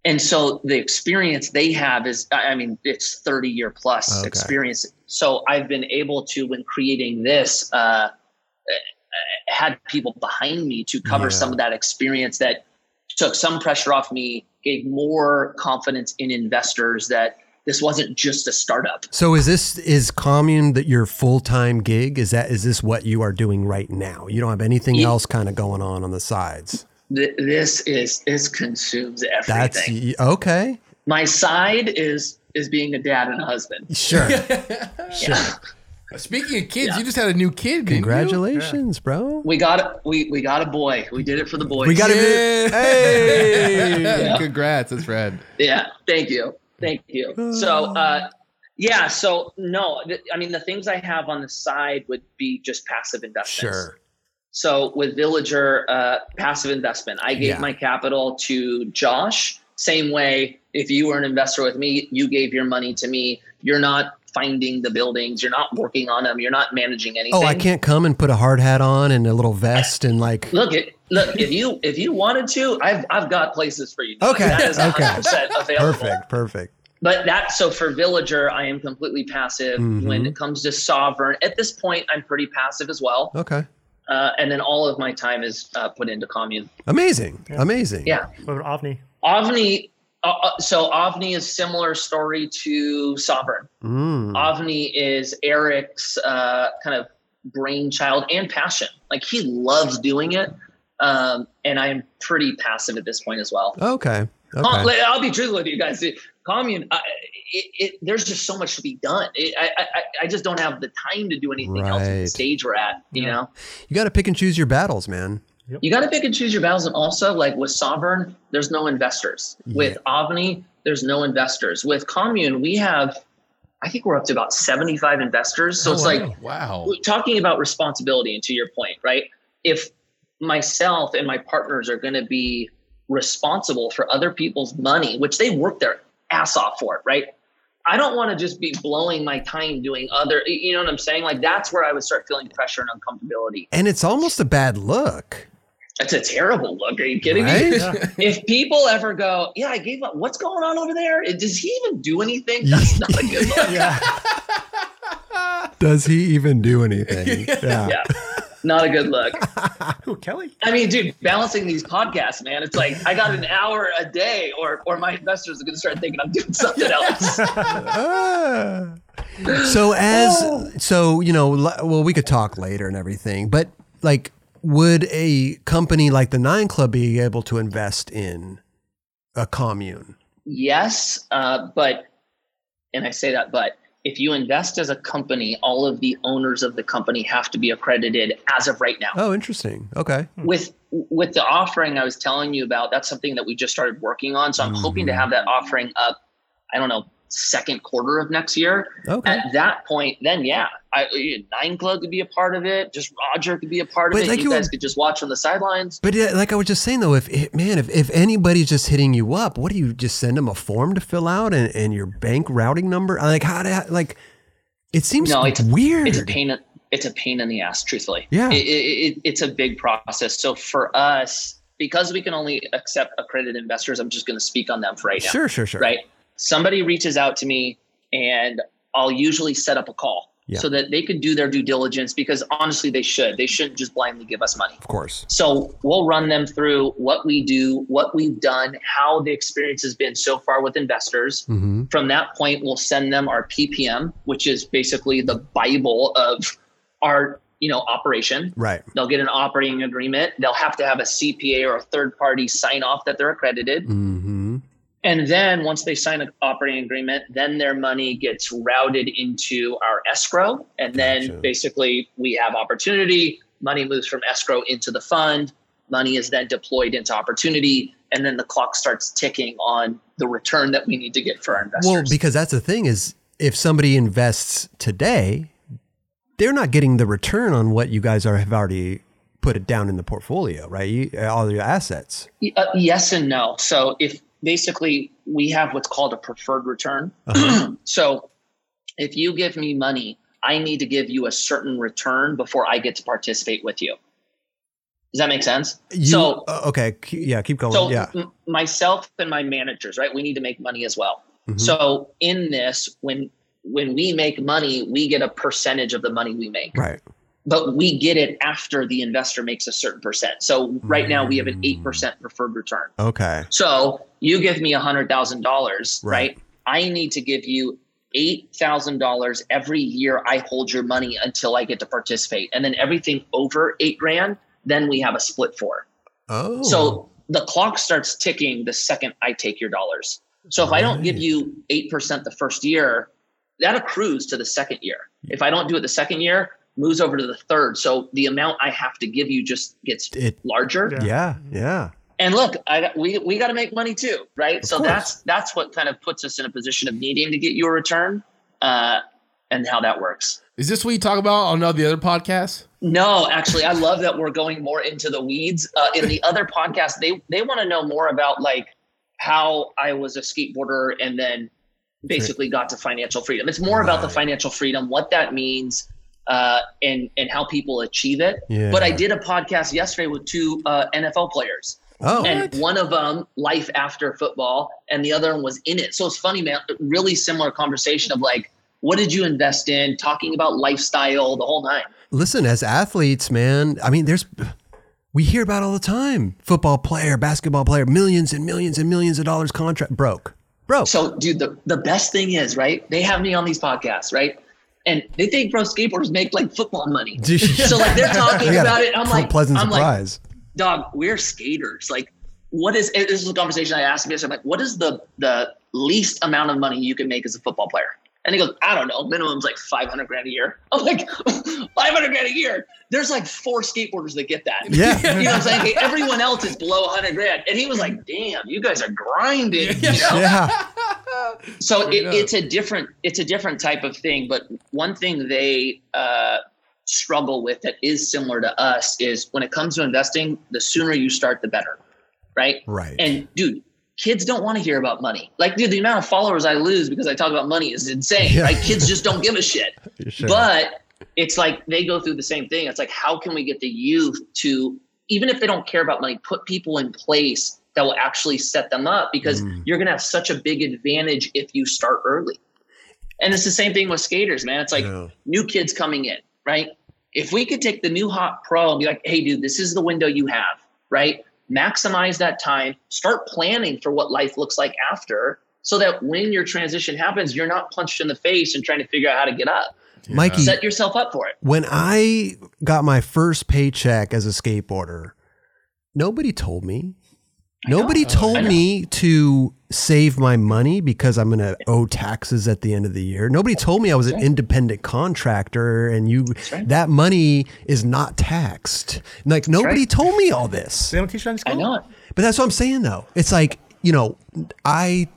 And so the experience they have is i mean it's 30 year plus Okay. experience so i've been able to when creating this uh, had people behind me to cover Yeah. some of that experience that took some pressure off me gave more confidence in investors that this wasn't just a startup So is this is commune that your full time gig? Is that is this what you are doing right now? You don't have anything Ye- else kind of going on on the sides. Th- this is this consumes That's everything okay. my side is is being a dad and a husband Sure. yeah. Speaking of kids, Yeah. you just had a new kid. didn't you? Congratulations, bro. we got we we got a boy we did it for the boys We got Yeah. to Hey. Yeah. Congrats, that's rad. Yeah, thank you, thank you. So, uh, yeah, so no, th- I mean the things I have on the side would be just passive investments. Sure. So with Villager, uh, passive investment, I gave Yeah. my capital to Josh. Same way, if you were an investor with me, you gave your money to me. You're not finding the buildings. You're not working on them. You're not managing anything. Oh, I can't come and put a hard hat on and a little vest and like Look, it, look. If you if you wanted to, I've I've got places for you. Okay, that is okay. 100% available. perfect, perfect. but that so for villager i am completely passive Mhm. when it comes to SOVRN at this point i'm pretty passive as well Okay. Uh, and then all of my time is uh, put into commune Amazing. Amazing. yeah What about Ovni? ovni uh, uh, so ovni is similar story to SOVRN Mm. ovni is eric's uh, kind of brainchild and passion like he loves doing it um, and i'm pretty passive at this point as well Okay. Com- Okay. like, I'll be truthful with you guys. Dude. Commune, I, it, it, there's just so much to be done. It, I, I, I just don't have the time to do anything else at the stage we're at. You Yeah. know, You got to pick and choose your battles, man. you got to pick and choose your battles. And also, like with SOVRN, there's no investors. With Ovni, there's no investors. With Commune, we have, I think we're up to about 75 investors. So Oh, it's wow. like wow. talking about responsibility and to your point right if myself and my partners are going to be responsible for other people's money which they work their ass off for it right i don't want to just be blowing my time doing other you know what i'm saying like that's where i would start feeling pressure and uncomfortability And it's almost a bad look. that's a terrible look are you kidding Right? me Yeah. if people ever go yeah i gave up what's going on over there does he even do anything that's not a good look Yeah. Does he even do anything? Yeah. yeah not a good look Who, Kelly? I mean, dude, balancing these podcasts, man, it's like I got an hour a day, or or my investors are going to start thinking I'm doing something else. So as so you know well we could talk later and everything but like would a company like the nine club be able to invest in a commune yes, uh, but, and I say that, but if you invest as a company, all of the owners of the company have to be accredited as of right now. oh interesting okay hmm. With with the offering I was telling you about, that's something that we just started working on. So I'm hoping to mm-hmm. have that offering up. I don't know, second quarter of next year. okay At that point, then yeah, I, Nine Club could be a part of it. Just Roger could be a part of But it. like you you guys were- could just watch on the sidelines. but yeah, like i was just saying though if man if, if anybody's just hitting you up what do you just send them a form to fill out and, and your bank routing number like how to like it seems No, it's weird It's a pain. in- It's a pain in the ass. Truthfully, Yeah. it, it, it, it's a big process. So for us, because we can only accept accredited investors, I'm just going to speak on them for right now. sure sure sure Right? Somebody reaches out to me, and I'll usually set up a call Yeah. so that they could do their due diligence. Because honestly, they should. They shouldn't just blindly give us money. of course So we'll run them through what we do, what we've done, how the experience has been so far with investors. hmm From that point, we'll send them our PPM, which is basically the Bible of our you know operation. right They'll get an operating agreement. They'll have to have a CPA or a third party sign off that they're accredited. hmm And then once they sign an operating agreement, then their money gets routed into our escrow. And then Gotcha. basically we have opportunity, money moves from escrow into the fund, money is then deployed into opportunity, and then the clock starts ticking on the return that we need to get for our investors. Well, because that's the thing is if somebody invests today, they're not getting the return on what you guys are have already put it down in the portfolio, right? You, all your assets. Uh, yes and no. So if basically we have what's called a preferred return. Uh-huh. so if you give me money, I need to give you a certain return before I get to participate with you. Does that make sense? You, so uh, okay, yeah, keep going. so yeah, m- myself and my managers, right? We need to make money as well. Mhm. So in this, when when we make money, we get a percentage of the money we make, right. But we get it after the investor makes a certain percent. So right now we have an eight Mm. percent preferred return. Okay, So you give me a hundred thousand dollars, Right. right? I need to give you eight thousand dollars every year. I hold your money until I get to participate, and then everything over eight grand, then we have a split for. oh, So the clock starts ticking the second I take your dollars. So if I don't give you eight percent the first year, that accrues to the second year. If I don't do it the second year, moves over to the third. So the amount I have to give you just gets it, larger. Yeah. yeah, yeah, And look, I, we we got to make money too, right? Of so course. that's that's what kind of puts us in a position of needing to get you a return, uh, and how that works. Is this what you talk about on all the other podcasts? No, actually, I love that we're going more into the weeds. Uh, in the other podcast, they they want to know more about like how I was a skateboarder and then basically got to financial freedom. It's more about the financial freedom, what that means, uh, and and how people achieve it. yeah. But I did a podcast yesterday with two uh, NFL players. Oh, and one of them life after football and the other one was in it so it's funny man really similar conversation of like what did you invest in talking about lifestyle the whole nine listen, as athletes, man. I mean, there's we hear about all the time. Football player, basketball player, millions and millions and millions of dollars contract broke, broke. so dude the, the best thing is right they have me on these podcasts right and they think pro skateboarders make like football money. So like they're talking about it i'm like pleasant i'm like surprise. dog we're skaters. Like what is this is a conversation i asked him i'm like what is the the least amount of money you can make as a football player and he goes i don't know minimum's like 500 grand a year. I'm like 500 grand a year? There's like four skateboarders that get that. Yeah. you know what i'm saying? Hey, everyone else is below 100 grand. And he was like damn you guys are grinding. You know? yeah, so it, it's a different it's a different type of thing but one thing they uh, struggle with that is similar to us is when it comes to investing the sooner you start the better right? Right. and dude kids don't want to hear about money like dude the amount of followers i lose because i talk about money is insane Yeah. right kids just don't give a shit Sure. but it's like they go through the same thing it's like how can we get the youth to even if they don't care about money put people in place that will actually set them up because Mm. you're going to have such a big advantage if you start early and it's the same thing with skaters man it's like Yeah. new kids coming in right if we could take the new hot pro and be like hey dude this is the window you have right maximize that time start planning for what life looks like after so that when your transition happens you're not punched in the face and trying to figure out how to get up. Mikey, set yourself up for it. when I got my first paycheck as a skateboarder, nobody told me. Nobody told me to save my money because I'm going to owe taxes at the end of the year. Nobody told me I was an independent contractor and you right. that money is not taxed. Like nobody right. told me all this. They don't teach that in school. i know it But that's what I'm saying though. It's like, you know, I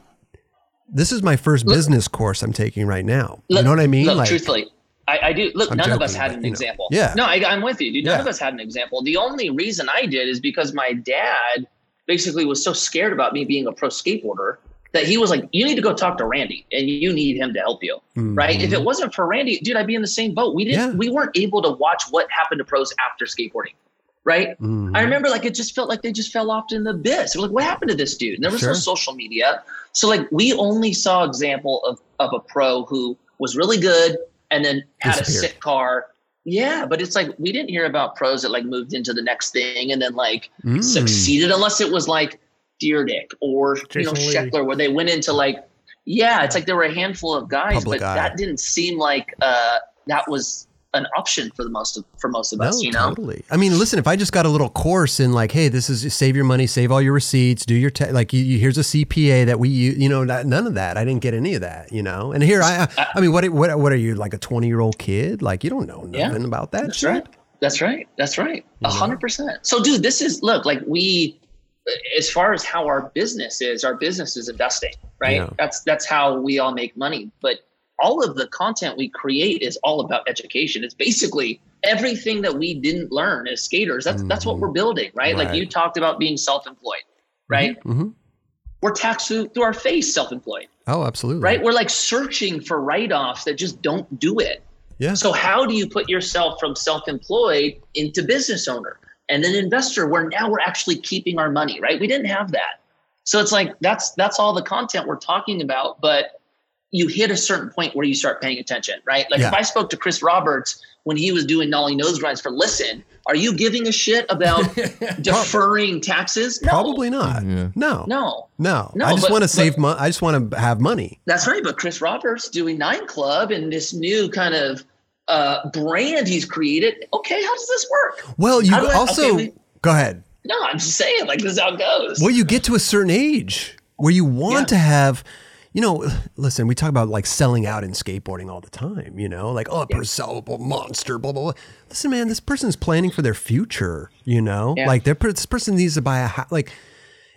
this is my first Look- business course I'm taking right now. you know what I mean? Look, like truthfully, I, I do. Look, I'm none of us had but, an you know. example. Yeah. No, I, I'm with you, dude. None Yeah. of us had an example. The only reason I did is because my dad basically was so scared about me being a pro skateboarder that he was like, "You need to go talk to Randy, and you need him to help you." Right? If it wasn't for Randy, dude, I'd be in the same boat. We didn't. Yeah. We weren't able to watch what happened to pros after skateboarding. Right? Mhm. I remember like it just felt like they just fell off in the abyss. We're like, what happened to this dude? And there was Sure. no social media. So like we only saw example of, of a pro who was really good and then had a sick car. Yeah, but it's like we didn't hear about pros that like moved into the next thing and then like Mm. succeeded unless it was like Dyrdek or you know Jason Lee. Sheckler where they went into like yeah, it's like there were a handful of guys, Public but eye. that didn't seem like uh that was an option for the most of for most of No, us, you know? totally. I mean, listen, if I just got a little course in like, hey, this is save your money, save all your receipts, do your te- like, you, you, here's a CPA that we, you, you know, not, none of that. I didn't get any of that, you know. And here I, I, I mean, what, what, what are you like a twenty year old kid? Like, you don't know Yeah. nothing about that That's shit. right. That's right. That's right. A hundred percent. So, dude, this is look like we, as far as how our business is, our business is investing, right? Yeah. That's that's how we all make money. But all of the content we create is all about education. It's basically everything that we didn't learn as skaters. That's that's what Mhm. we're building, right? Like you talked about being self-employed, right? hmm We're taxed through, through our face self-employed, Oh, absolutely. right? We're like searching for write-offs that just don't do it. Yeah. So how do you put yourself from self-employed into business owner? and then investor where now we're actually keeping our money, right? We didn't have that. So it's like that's that's all the content we're talking about, but you hit a certain point where you start paying attention, right? Like Yeah. if I spoke to Chris Roberts when he was doing Nollie Nose Grinds for Listen, are you giving a shit about deferring taxes? No. Probably not. Yeah. No. No. No. No, I just want to save money. I just want to have money. That's right. But Chris Roberts doing Nine Club and this new kind of uh, brand he's created. Okay, how does this work? Well, you I- also okay, we- go ahead. No, I'm just saying, like this is how it goes. Well, you get to a certain age where you want Yeah. to have, you know, listen, we talk about like selling out in skateboarding all the time, you know, like, oh, a sellable monster, blah, blah, blah. Listen, man, this person's planning for their future, you know, Yeah. like they're, this person needs to buy a house. Like,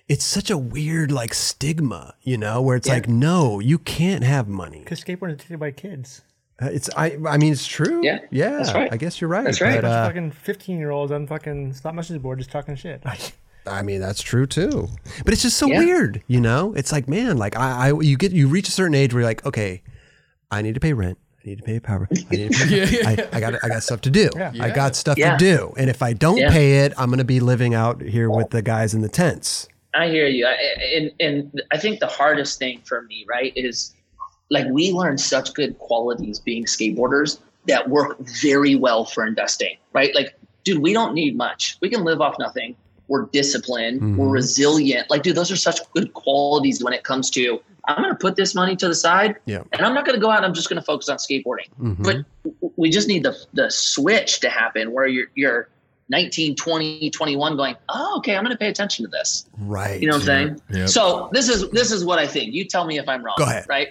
it's such a weird like stigma, you know, where it's Yeah. like, no, you can't have money. Because skateboarding is taken by kids. Uh, It's, I, I mean, it's true. Yeah, Yeah. that's right. I guess you're right. That's right. But, uh, fucking 15 year olds on fucking stop motion board just talking shit. I mean, that's true too. But it's just so Yeah. weird, you know? It's like, man, like I, I you get you reach a certain age where you're like, okay, I need to pay rent. I need to pay power. I need to pay, Yeah, yeah. I, I got I got stuff to do. Yeah. I got stuff Yeah. to do. And if I don't Yeah. pay it, I'm going to be living out here with the guys in the tents. I hear you. I, and and I think the hardest thing for me, right, is like we learned such good qualities being skateboarders that work very well for investing, right? Like, dude, we don't need much. We can live off nothing. We're disciplined. We're Mhm. resilient. Like, dude, those are such good qualities when it comes to I'm going to put this money to the side, Yeah. and I'm not going to go out. and I'm just going to focus on skateboarding. Mhm. But we just need the the switch to happen where you're you're 19, 20, 21 going, oh, okay, I'm going to pay attention to this. right. You know what I'm saying? Yep. So this is this is what I think. You tell me if I'm wrong. Go ahead. Right.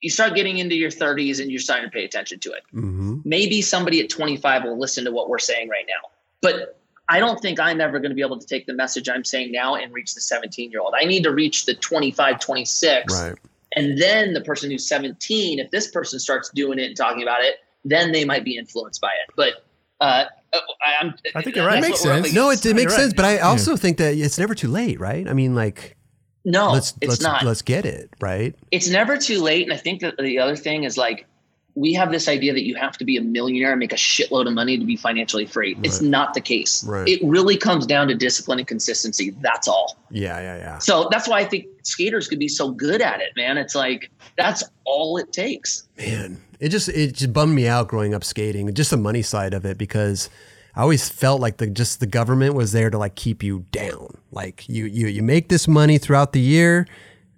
You start getting into your 30s and you're starting to pay attention to it. hmm Maybe somebody at 25 will listen to what we're saying right now. But I don't think I'm ever going to be able to take the message I'm saying now and reach the 17 year old. I need to reach the 25, 26. Right. And then the person who's 17, if this person starts doing it and talking about it, then they might be influenced by it. But uh, I, I'm, I think you're right. that's Makes what we're up sense. No, it, it makes you're right. sense, but I also think that it's never too late, right? I mean, like no, let's it's let's not. let's get it, right? it's never too late. And I think that the other thing is like, we have this idea that you have to be a millionaire and make a shitload of money to be financially free. It's not the case. Right. It really comes down to discipline and consistency. That's all. Yeah, yeah, yeah. So that's why I think skaters could be so good at it, man. It's like, that's all it takes. man it just it just bummed me out growing up skating just the money side of it because i always felt like the just the government was there to like keep you down like you you you make this money throughout the year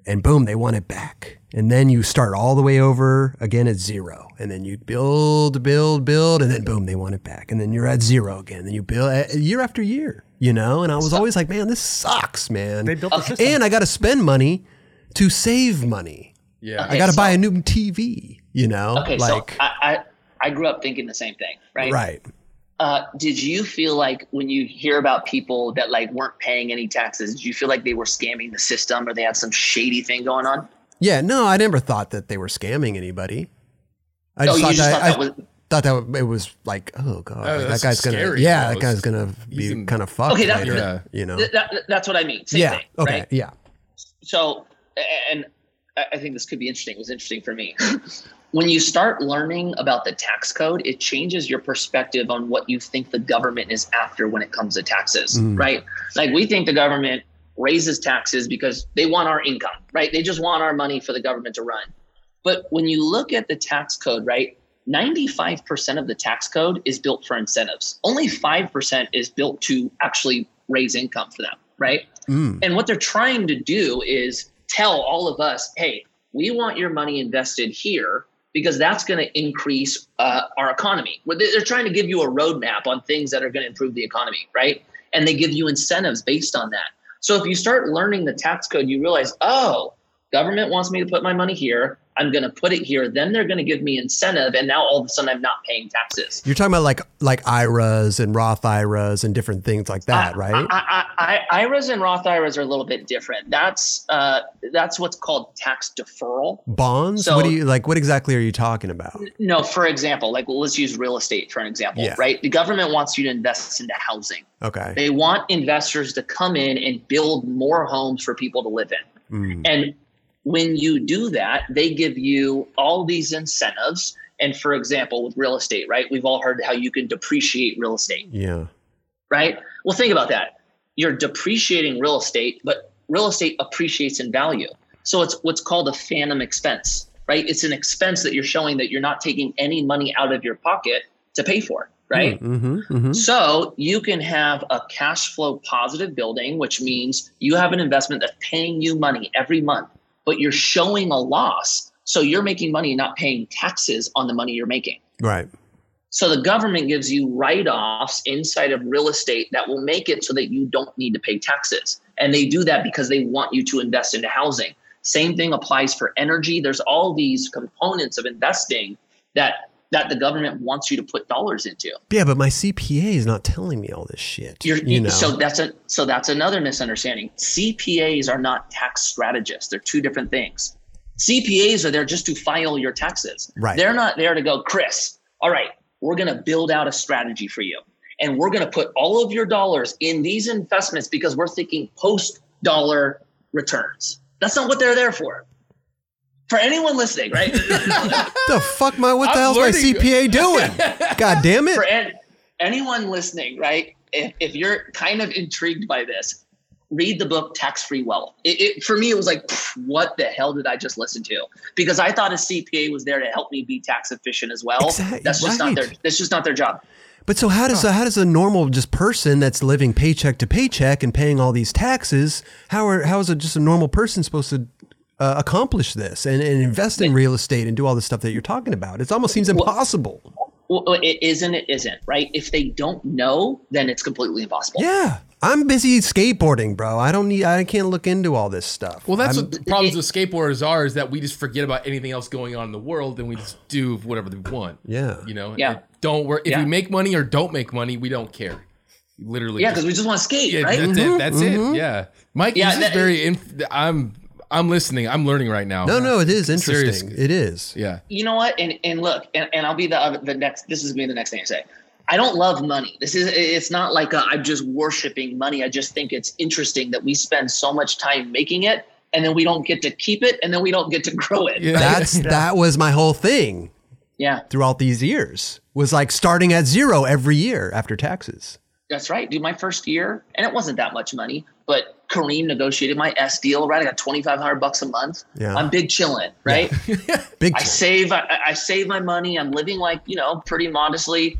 and boom they want it back and then you start all the way over again at zero and then you build build build and then boom they want it back and then you're at zero again and then you build uh, year after year you know and i was always like man this sucks man They built the system. and i got to spend money to save money Yeah. I got to so- buy a new TV, you know? Okay. like, so I, I, I grew up thinking the same thing, right? right. Uh, did you feel like when you hear about people that like weren't paying any taxes, did you feel like they were scamming the system or they had some shady thing going on? Yeah, no, I never thought that they were scamming anybody. I just you thought just that, thought I that was thought that it was like, oh god, Oh, like, that that's guy's gonna, yeah, that guy's gonna be He's in- kind of fucked Okay, that- later, Yeah. you know? That, that's what I mean. Same yeah. thing, okay. right? Yeah. So, and I I think this could be interesting. It was interesting for me. when you start learning about the tax code, it changes your perspective on what you think the government is after when it comes to taxes, Mm. right? Like we think the government raises taxes because they want our income, right? They just want our money for the government to run. But when you look at the tax code, right? 95% of the tax code is built for incentives. Only 5% is built to actually raise income for them, right? Mm. And what they're trying to do is tell all of us, hey, we want your money invested here because that's going to increase uh, our economy. They- They're trying to give you a roadmap on things that are going to improve the economy, right? And they give you incentives based on that. So if you start learning the tax code, you realize, oh, government wants me to put my money here. I'm going to put it here. Then they're going to give me incentive, and now all of a sudden I'm not paying taxes. You're talking about like like IRAs and Roth IRAs and different things like that, I- right? I, I, I, IRAs and Roth IRAs are a little bit different. That's uh, that's what's called tax deferral. Bonds? so- what do you like? What exactly are you talking about? No, for example, like well, let's use real estate for an example, Yeah. right? The government wants you to invest into housing. Okay. They want investors to come in and build more homes for people to live in. Mm. And when you do that, they give you all these incentives. And for example, with real estate, right? We've all heard how you can depreciate real estate. Yeah. right? Well, think about that. You're depreciating real estate, but real estate appreciates in value. So it's what's called a phantom expense, right? It's an expense that you're showing that you're not taking any money out of your pocket to pay for, right? Mm-hmm, mm-hmm. So you can have a cash flow positive building, which means you have an investment that's paying you money every month, but you're showing a loss. So you're making money, not paying taxes on the money you're making. Right. So the government gives you write offs inside of real estate that will make it so that you don't need to pay taxes. And they do that because they want you to invest into housing. Same thing applies for energy. There's all these components of investing that that the government wants you to put dollars into. Yeah, but my CPA is not telling me all this shit. You're, you know. So that's a so that's another misunderstanding. CPAs are not tax strategists. They're two different things. CPAs are there just to file your taxes. Right. They're not there to go, Chris. All right, we're going to build out a strategy for you, and we're going to put all of your dollars in these investments because we're thinking post dollar returns. That's not what they're there for. For anyone listening, right? the fuck my what the I'm hell's my. CPA doing? God damn it. for an, anyone listening, right? If, if you're kind of intrigued by this, read the book Tax Free Wealth. It, it, for me, it was like, what the hell did I just listen to? Because I thought a CPA was there to help me be tax efficient as well. Exactly, That's just not their. That's just not their job. But so how does how does a normal just person that's living paycheck to paycheck and paying all these taxes how are how is a, just a normal person supposed to uh, accomplish this and, and invest in real estate and do all the stuff that you're talking about? It almost seems impossible. Well, it isn't. It isn't. Right. If they don't know, then it's completely impossible. Yeah, I'm busy skateboarding, bro. I don't need. I can't look into all this stuff. Well, that's I'm- what the problems with skateboarders are is that we just forget about anything else going on in the world and we just do whatever we want. Yeah. You know? Yeah. And Don't worry. If Yeah. we make money or don't make money, we don't care. Literally. Yeah, because we just want to skate, yeah, right? that's it. That's it. Yeah. Mike, Yeah, this is very, inf- I'm, I'm listening. I'm learning right now. no, no, it is Serious. interesting. It is. Yeah. you know what? And and look, and, and I'll be the other, the next. This is gonna be the next thing I say. I don't love money. This is it's not like i I'm just worshiping money. I just think it's interesting that we spend so much time making it, and then we don't get to keep it, and then we don't get to grow it. Yeah. That's that was my whole thing Yeah, throughout these years. Was like starting at zero every year after taxes. that's right, dude. My first year, and it wasn't that much money, but Kareem negotiated my S deal. Right, I got twenty five hundred bucks a month. Yeah. I'm big chilling, right? Big. I save I, I save my money. I'm living like you know pretty modestly.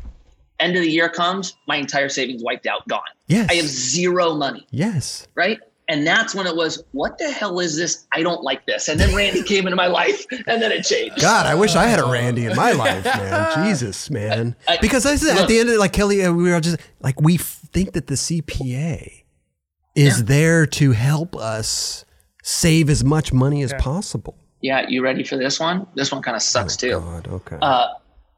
End of the year comes, my entire savings wiped out, gone. yes. I have zero money, yes. right? And that's when it was, what the hell is this? I don't like this. And then Randy came into my life, and then it changed. God, I wish I had a Randy in my life, man. Jesus, man. I- Because I said at the end of it, like Kelly, uh, we were just like we f- think that the CPA is there to help us save as much money as possible. Yeah, you ready for this one? This one kind of sucks too. God, okay. Uh,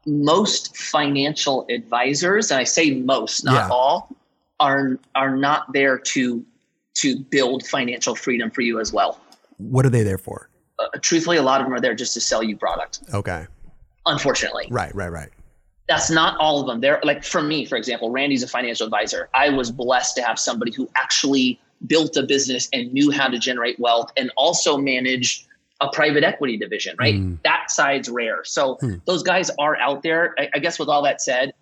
most financial advisors, and I say most, not Yeah. all, are are not there to to build financial freedom for you as well. what are they there for? Uh, truthfully, a lot of them are there just to sell you product. Okay. Unfortunately, Right, right, right. That's not all of them. They're like for me, for example, Randy's a financial advisor. I was blessed to have somebody who actually built a business and knew how to generate wealth and also manage a private equity division, right? Mm. That side's rare. So Hmm. those guys are out there. I, I guess with all that said,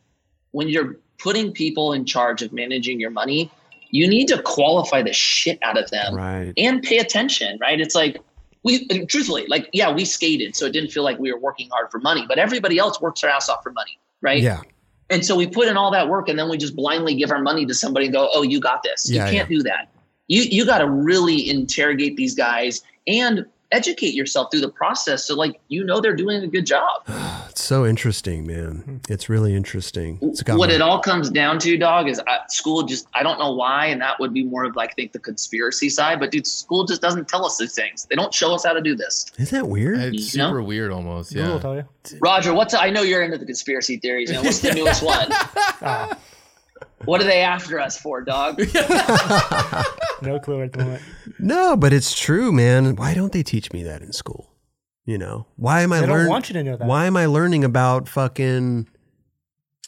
when you're putting people in charge of managing your money, you need to qualify the shit out of them Right. and pay attention, right? It's like we truthfully, like, yeah, we skated, so it didn't feel like we were working hard for money, but everybody else works their ass off for money, right? Yeah. And so we put in all that work and then we just blindly give our money to somebody and go, oh, you got this. Yeah, you can't do that. You you got to really interrogate these guys and educate yourself through the process so like you know they're doing a good job. It's so interesting, man. It's really interesting. It's got what my- it all comes down to, dog, is uh, school just I don't know why, and that would be more of like I think the conspiracy side. But dude, school just doesn't tell us these things. They don't show us how to do this. Isn't that weird? It's You know? super weird almost. Google will Yeah. tell you. Roger, what's I know you're into the conspiracy theories. Man. What's the newest one? Ah, What are they after us for, dog? no clue at the moment. No, but it's true, man. Why don't they teach me that in school? You know, why am I They don't learning? want you to know that. Why am I learning about fucking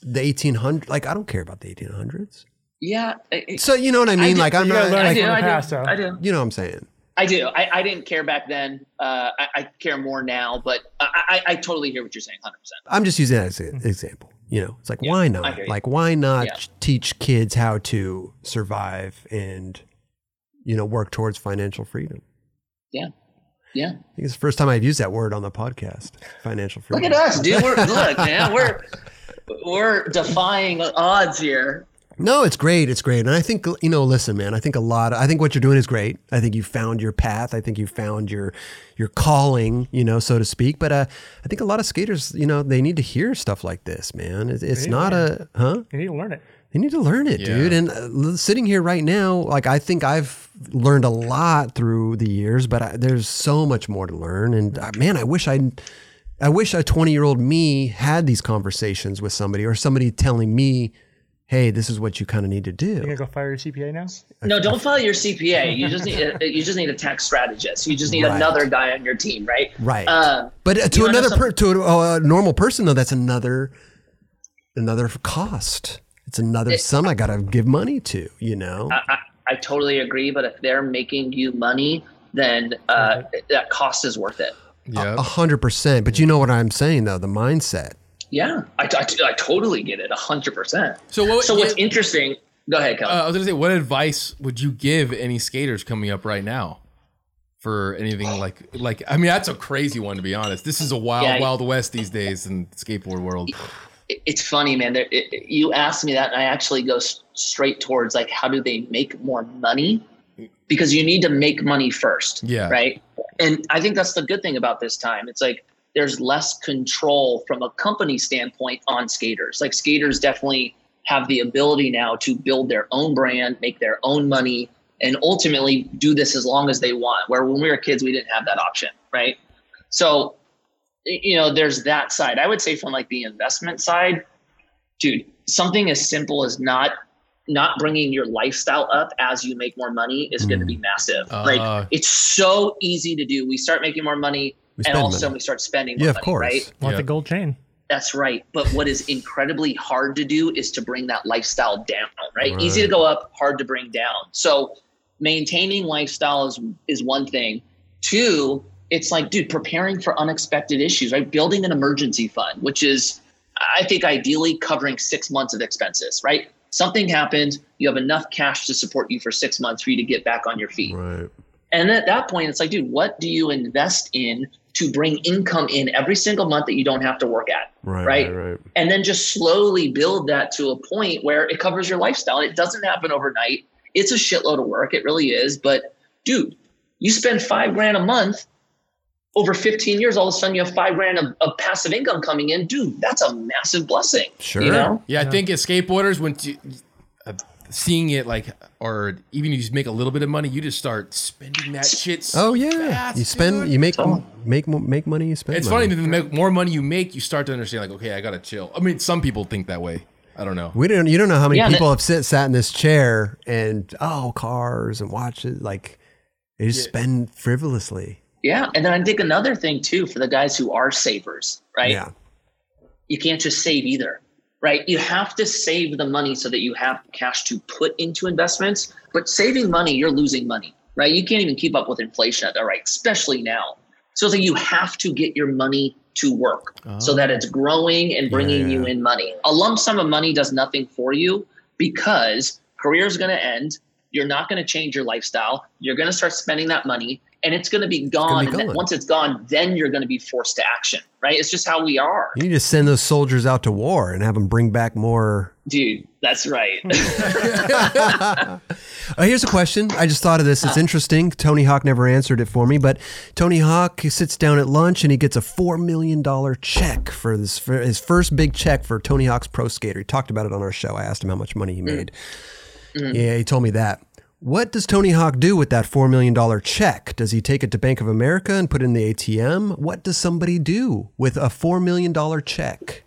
the 1800s? Like, I don't care about the eighteen hundreds. Yeah, I- I- So you know what I mean? do- like, I'm not. gotta learn I Like, do, from I do, past, though. I do. you know what I'm saying? I do. I, I didn't care back then. Uh, I, I care more now, but I, I, I totally hear what you're saying, hundred percent. I'm just using that as an example. You know, it's like why not? Like why not Yeah. teach kids how to survive and you know work towards financial freedom? Yeah. Yeah. I think it's the first time I've used that word on the podcast. Financial freedom. Look at us, dude. We're look, man. We're we're defying odds here. No, it's great. It's great. And I think, you know, listen, man, I think a lot, I think what you're doing is great. I think you found your path. I think you found your, your calling, you know, so to speak. But uh, I think a lot of skaters, you know, they need to hear stuff like this, man. It's, it's not a, huh? You need to learn it. They need to learn it, Yeah. dude. And uh, sitting here right now, like I think I've learned a lot through the years, but I, there's so much more to learn. And uh, man, I wish I, I wish a 20 year old me had these conversations with somebody or somebody telling me, "Hey, this is what you kind of need to do." You gonna go fire your CPA now? No, don't file your CPA. You just need a, you just need a tax strategist. You just need Right. another guy on your team, right? Right. Um, But uh, to you wanna know another per, to a, a normal person though, that's another another cost. It's another sum I got to give money to. You know. I, I, I totally agree. But if they're making you money, then uh, that cost is worth it. Yeah. A hundred percent. But you know what I'm saying though, the mindset. Yeah, I, I, I totally get it, hundred percent. So what? So what's yeah, interesting? Go ahead, Kelly. uh, I was gonna say, what advice would you give any skaters coming up right now for anything like like? I mean, that's a crazy one to be honest. This is a wild, Yeah. wild west these days in the skateboard world. It- it's funny, man. There, it, it- you asked me that, and I actually go s- straight towards like, how do they make more money? Because you need to make money first, Yeah. right? And I think that's the good thing about this time. It's like there's less control from a company standpoint on skaters. Like skaters definitely have the ability now to build their own brand, make their own money, and ultimately do this as long as they want. Where when we were kids, we didn't have that option, right? So, you know, there's that side. I would say from like the investment side, dude, something as simple as not not bringing your lifestyle up as you make more money is going to be massive. Uh. like it's so easy to do. We start making more money, and spend all of a sudden we start spending more Yeah, of money, course. right? Want Yeah. the gold chain? That's right. But what is incredibly hard to do is to bring that lifestyle down, right? Right. Easy to go up, hard to bring down. So maintaining lifestyle is is one thing. Two, it's like, dude, preparing for unexpected issues, right? Building an emergency fund, which is I think ideally covering six months of expenses, right? Something happened, you have enough cash to support you for six months for you to get back on your feet. Right. And at that point, it's like, dude, what do you invest in to bring income in every single month that you don't have to work at? Right. Right. Right. Right. and then just slowly build that to a point where it covers your lifestyle. It doesn't happen overnight. It's a shitload of work. It really is. But dude, you spend five grand a month over 15 years, all of a sudden you have five grand of, of passive income coming in. Dude, that's a massive blessing. Sure. You know? Yeah, I think as skateboarders, when t- uh, seeing it like, or even you just make a little bit of money, you just start spending that shit. so Oh yeah. fast, you spend. dude. You make So- make mo- make money. You spend. It's money. funny that the more money you make, you start to understand like, okay, I gotta chill. I mean, some people think that way. I don't know. We don't. You don't know how many Yeah, people that- have sit sat in this chair and oh cars and watches like they just spend frivolously. Yeah. And then I think another thing too for the guys who are savers, right? Yeah. you can't just save either, right? You have to save the money so that you have cash to put into investments. But saving money, you're losing money, right? You can't even keep up with inflation at that rate, especially now. So it's like you have to get your money to work oh. so that it's growing and bringing you Yeah. in money. A lump sum of money does nothing for you because career is going to end. You're not going to change your lifestyle. You're going to start spending that money and it's going to be gone. be and once it's gone, then you're going to be forced to action, right? It's just how we are. You need to send those soldiers out to war and have them bring back more. Dude, that's right. Uh, here's a question. I just thought of this. It's interesting. Tony Hawk never answered it for me, but Tony Hawk he sits down at lunch and he gets a four million dollar check for this for his first big check for Tony Hawk's Pro Skater. He talked about it on our show. I asked him how much money he made. Yeah, he told me that. What does Tony Hawk do with that $4 million check? Does he take it to Bank of America and put it in the ATM? What does somebody do with a $4 million check?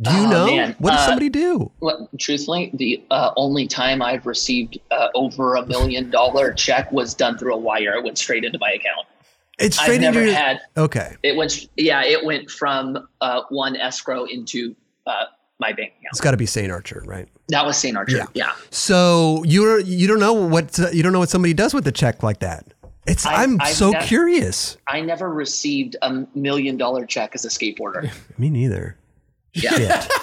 Do you Oh, know? man. What does Uh, somebody do? Well, truthfully, the uh, only time I've received uh, over a million dollar check was done through a wire. It went straight into my account. It's I've straight never into your- had. Okay. It went. Yeah, it went from uh, one escrow into uh, my bank account. It's got to be St. Archer, right? That was St. Archer. Yeah. Yeah. So you're you don't know what you don't know what somebody does with a check like that. It's I- I'm I've so nev- curious. I never received a million dollar check as a skateboarder. Me neither. Yeah. Shit.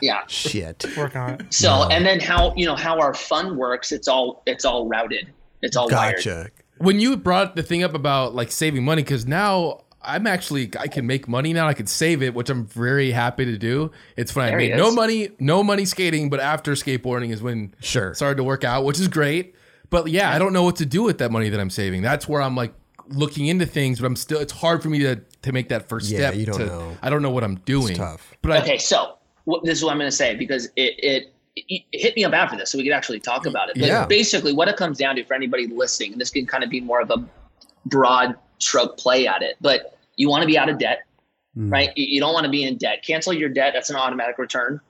Yeah. Shit. Work on it. So and then how you know how our fund works? It's all it's all routed. It's all wired. Gotcha. when you brought the thing up about like saving money because now i'm actually i can make money now i can save it which i'm very happy to do it's when i There he made no money no money skating but after skateboarding is when Sure. it started to work out which is great but yeah i don't know what to do with that money that i'm saving that's where i'm like looking into things but i'm still it's hard for me to to make that first Yeah, step you don't to- know. i don't know what i'm doing tough. but I, Okay, so what, this is what I'm going to say because it, it it hit me up after this, so we could actually talk about it. But Yeah. basically, what it comes down to for anybody listening, and this can kind of be more of a broad stroke play at it, but you want to be out of debt, Mm. right? You, don't want to be in debt. Cancel your debt. That's an automatic return.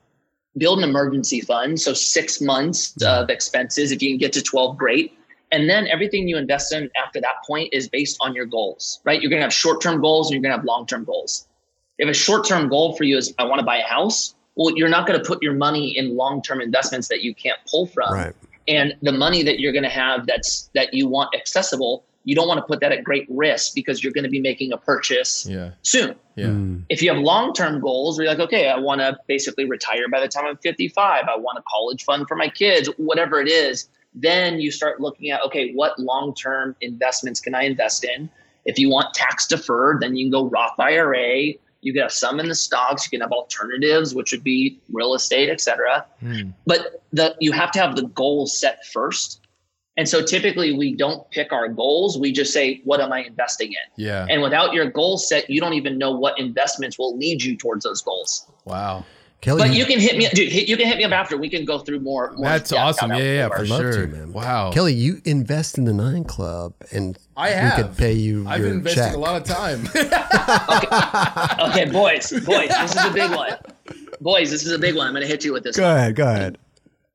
Build an emergency fund. So six months of expenses. If you can get to 12, great. And then everything you invest in after that point is based on your goals, right? You're going to have short term goals and you're going to have long term goals. If a short term goal for you is, I want to buy a house, well, you're not going to put your money in long term investments that you can't pull from Right. and the money that you're going to have that's that you want accessible you don't want to put that at great risk because you're going to be making a purchase yeah. soon. Yeah. Mm. if you have long-term goals where you're like okay i want to basically retire by the time i'm 55 i want a college fund for my kids whatever it is then you start looking at okay what long-term investments can i invest in? If you want tax deferred then you can go roth ira you can have some in the stocks. You can have alternatives which would be real estate et cetera. Hmm. but the you have to have the goals set first and so typically we don't pick our goals we just say what am i investing in yeah and without your goal set you don't even know what investments will lead you towards those goals wow Kelly, but you can hit me dude you can hit me up after we can go through more, more that's awesome yeah yeah, for works. love to, sure man. wow Kelly, you invest in the Nine Club, and I we have. could pay you I've your been investing check. a lot of time. okay boys boys this is a big one boys this is a big one i'm going to hit you with this Go ahead. Go ahead.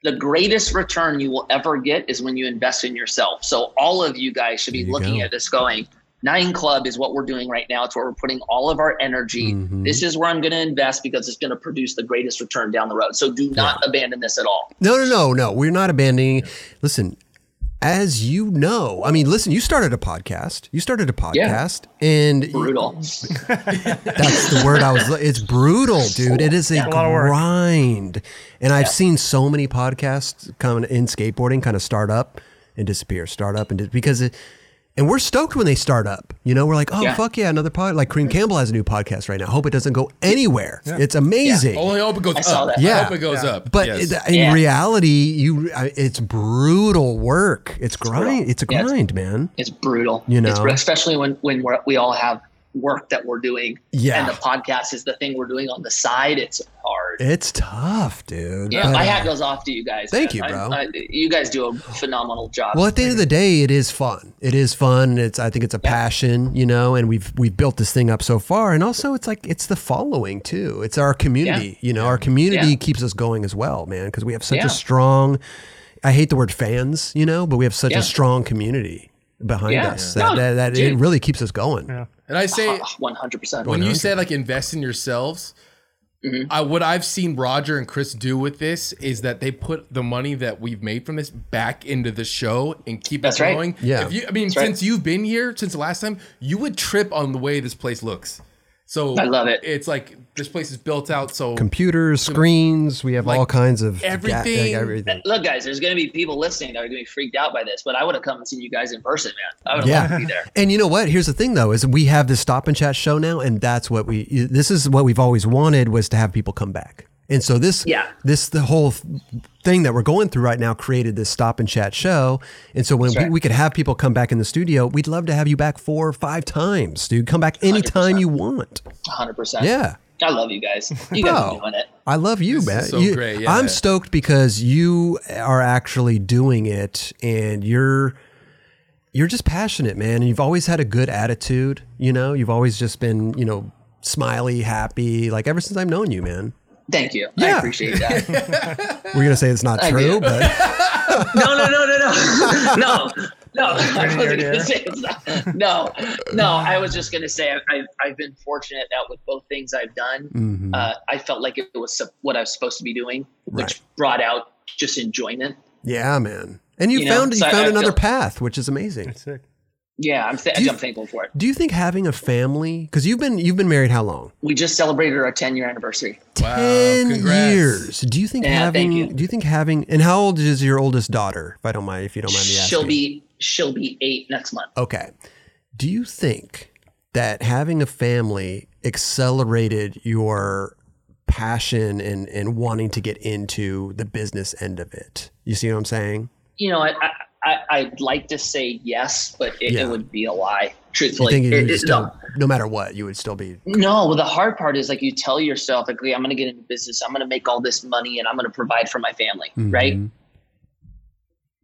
The greatest return you will ever get is when you invest in yourself. So all of you guys should be looking go. at this going, Nine Club is what we're doing right now. It's where we're putting all of our energy. Mhm. This is where I'm going to invest because it's going to produce the greatest return down the road. So do not abandon this at all. No, no, no, no. We're not abandoning. Listen, as you know, I mean, listen. You started a podcast. You started a podcast, and Brutal. That's the word I was. It's brutal, dude. It is a, A lot of grind, and I've seen so many podcasts come in skateboarding, kind of start up and disappear, start up and dis- because it. And we're stoked when they start up. You know, we're like, oh Yeah. fuck yeah, another pod. Like Kareem Campbell has a new podcast right now. Hope it doesn't go anywhere. It's amazing. Only hope it goes I saw up. that. I Yeah. hope it goes up. But Yes. in Yeah. reality, you it's brutal work. It's grind. It's a Yeah, it's- grind, man. It's brutal. You It's know? br- especially when when we're, we all have work that we're doing. Yeah. And the podcast is the thing we're doing on the side. It's hard. It's tough, dude. Yeah, my uh, hat goes off to you guys. Thank man. you, bro. I- you guys do a phenomenal job. Well, at the end of the day, it is fun. It is fun. It's I think it's a passion, you know, and we've we've built this thing up so far, and also it's like it's the following too. It's our community, you know, our community Yeah. keeps us going as well, man, because we have such Yeah. a strong. I hate the word fans, you know, but we have such Yeah. a strong community behind Yeah. us Yeah. that, No, that, that it really keeps us going. Yeah. and I say One hundred percent. when you say like invest in yourselves, Mm-hmm. I, what I've seen Roger and Chris do with this is that they put the money that we've made from this back into the show and keep That's it right. going. Yeah. If you, I mean, right. since you've been here since the last time, you would trip on the way this place looks. So I love it. It's like this place is built out so Computers, screens, we have Like, all kinds of ga- everything- like everything. Look, guys, there's going to be people listening that are going to be freaked out by this, but I would have come and seen you guys in person, man. I would have Yeah. loved to be there. And you know what? Here's the thing though, is we have this stop and chat show now, and that's what we this is what we've always wanted was to have people come back. And so this Yeah. this the whole thing that we're going through right now created this stop and chat show. And so when we, right. we could have people come back in the studio, we'd love to have you back four or five times, dude. Come back anytime you want. 100%. Yeah. I love you guys. You guys Bro. are doing it. I love you, This man. is so You- great, yeah. I'm stoked because you are actually doing it and you're you're just passionate, man. And you've always had a good attitude, you know? You've always just been, you know, smiley, happy, like ever since I've known you, man. Thank you. Yeah. I appreciate that. We're gonna say it's not I true, do. but no, no, no, no, no, no, no. I wasn't gonna say it's not. No, no. I was just gonna say I, I've I've been fortunate that with both things I've done, Mhm. uh, I felt like it was what I was supposed to be doing, which Right. brought out just enjoyment. yeah, man. And you, You know, found you so I- found I another feel- path, which is amazing. That's sick. Yeah, I'm, th- you- I'm thankful for it. Do you think having a family because you've been you've been married how long? We just celebrated our 10 year anniversary. Wow, Ten congrats. years. Do you think Yeah, having? thank you. Do you think having? And how old is your oldest daughter? If I don't mind, if you don't mind me asking. She'll be she'll be eight next month. Okay. Do you think that having a family accelerated your passion and, and wanting to get into the business end of it? You see what I'm saying? You know, I, I, I I'd like to say yes, but it, Yeah. it would be a lie. Truthfully, think you It- it- still, no. no matter what, you would still be No, well, the hard part is like you tell yourself, like, I'm going to get into business. I'm going to make all this money and I'm going to provide for my family, mm-hmm. right?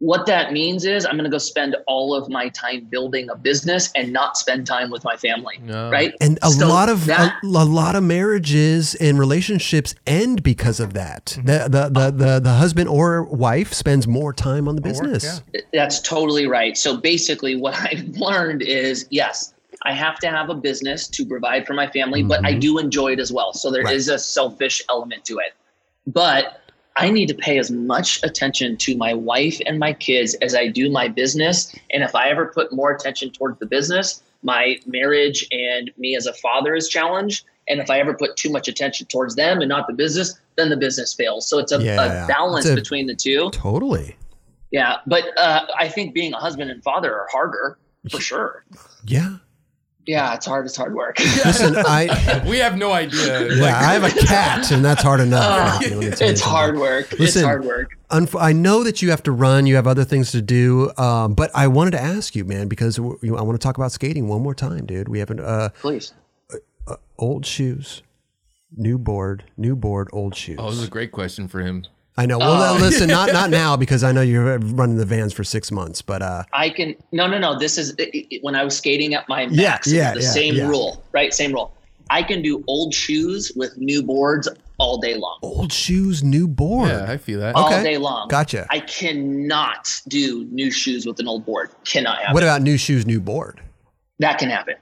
What that means is I'm going to go spend all of my time building a business and not spend time with my family, No. right? And a So lot of that- a, a lot of marriages and relationships end because of that. The, the the the the husband or wife spends more time on the business. yeah. That's totally right. So basically, what I've learned is yes, I have to have a business to provide for my family, but I Mhm. do enjoy it as well. So there is Right. a selfish element to it. But I need to pay as much attention to my wife and my kids as I do my business. And if I ever put more attention towards the business, my marriage and me as a father is challenged. And if I ever put too much attention towards them and not the business, then the business fails. So it's a, Yeah. a balance It's a- between the two. Totally. Yeah, but uh, I think being a husband and father are harder for sure. Yeah. Yeah, it's hard. It's hard work. Listen, I We have no idea. yeah, I have a cat, and that's hard enough. Uh, me it's hard work. it's hard work. Unf- I know that you have to run. You have other things to do. Um, but I wanted to ask you, man, because w- you- I want to talk about skating one more time, dude. We haven't. uh, Please. old shoes, new board, new board, old shoes. Oh, this is a great question for him. I know. Well, Oh. listen, not not now because I know you're running the vans for six months. But uh, I can. No, no, no. This is it- it- when I was skating at my Yeah, max. it was yeah, the yeah, same yeah. rule, right? Same rule. I can do old shoes with new boards all day long. old shoes, new board. Yeah, I feel that. All Okay. day long. Gotcha. I cannot do new shoes with an old board. Cannot happen. What about new shoes, new board? that can happen.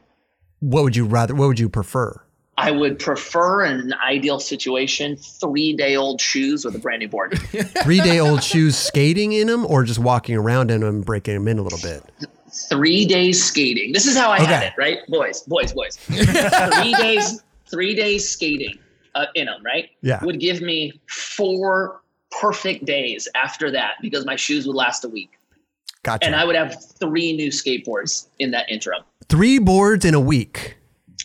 What would you rather? What would you prefer? I would prefer in an ideal situation three day old shoes with a brand new board. Three day old shoes, skating in them, or just walking around in them, breaking them in a little bit? three days skating. This is how I had it, right? Boys, boys, boys. three days, three days skating uh, in them, right? Yeah. Would give me four perfect days after that because my shoes would last a week. Gotcha. And I would have three new skateboards in that interim. Three boards in a week.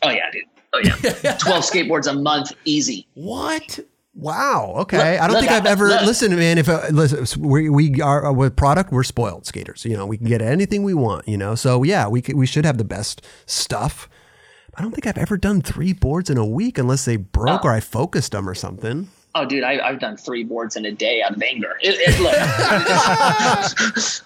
Oh, yeah, dude. Oh, yeah. 12 skateboards a month, easy. What? Wow. Okay. Look- I don't look, think I've ever look. listen, man. If uh, listen, we we are uh, with product, we're spoiled skaters. You know, we can get anything we want. You know, so yeah, we could, we should have the best stuff. I don't think I've ever done three boards in a week unless they broke Oh. or I focused them or something. Oh, dude, I, I've done three boards in a day out of anger. It, it, look,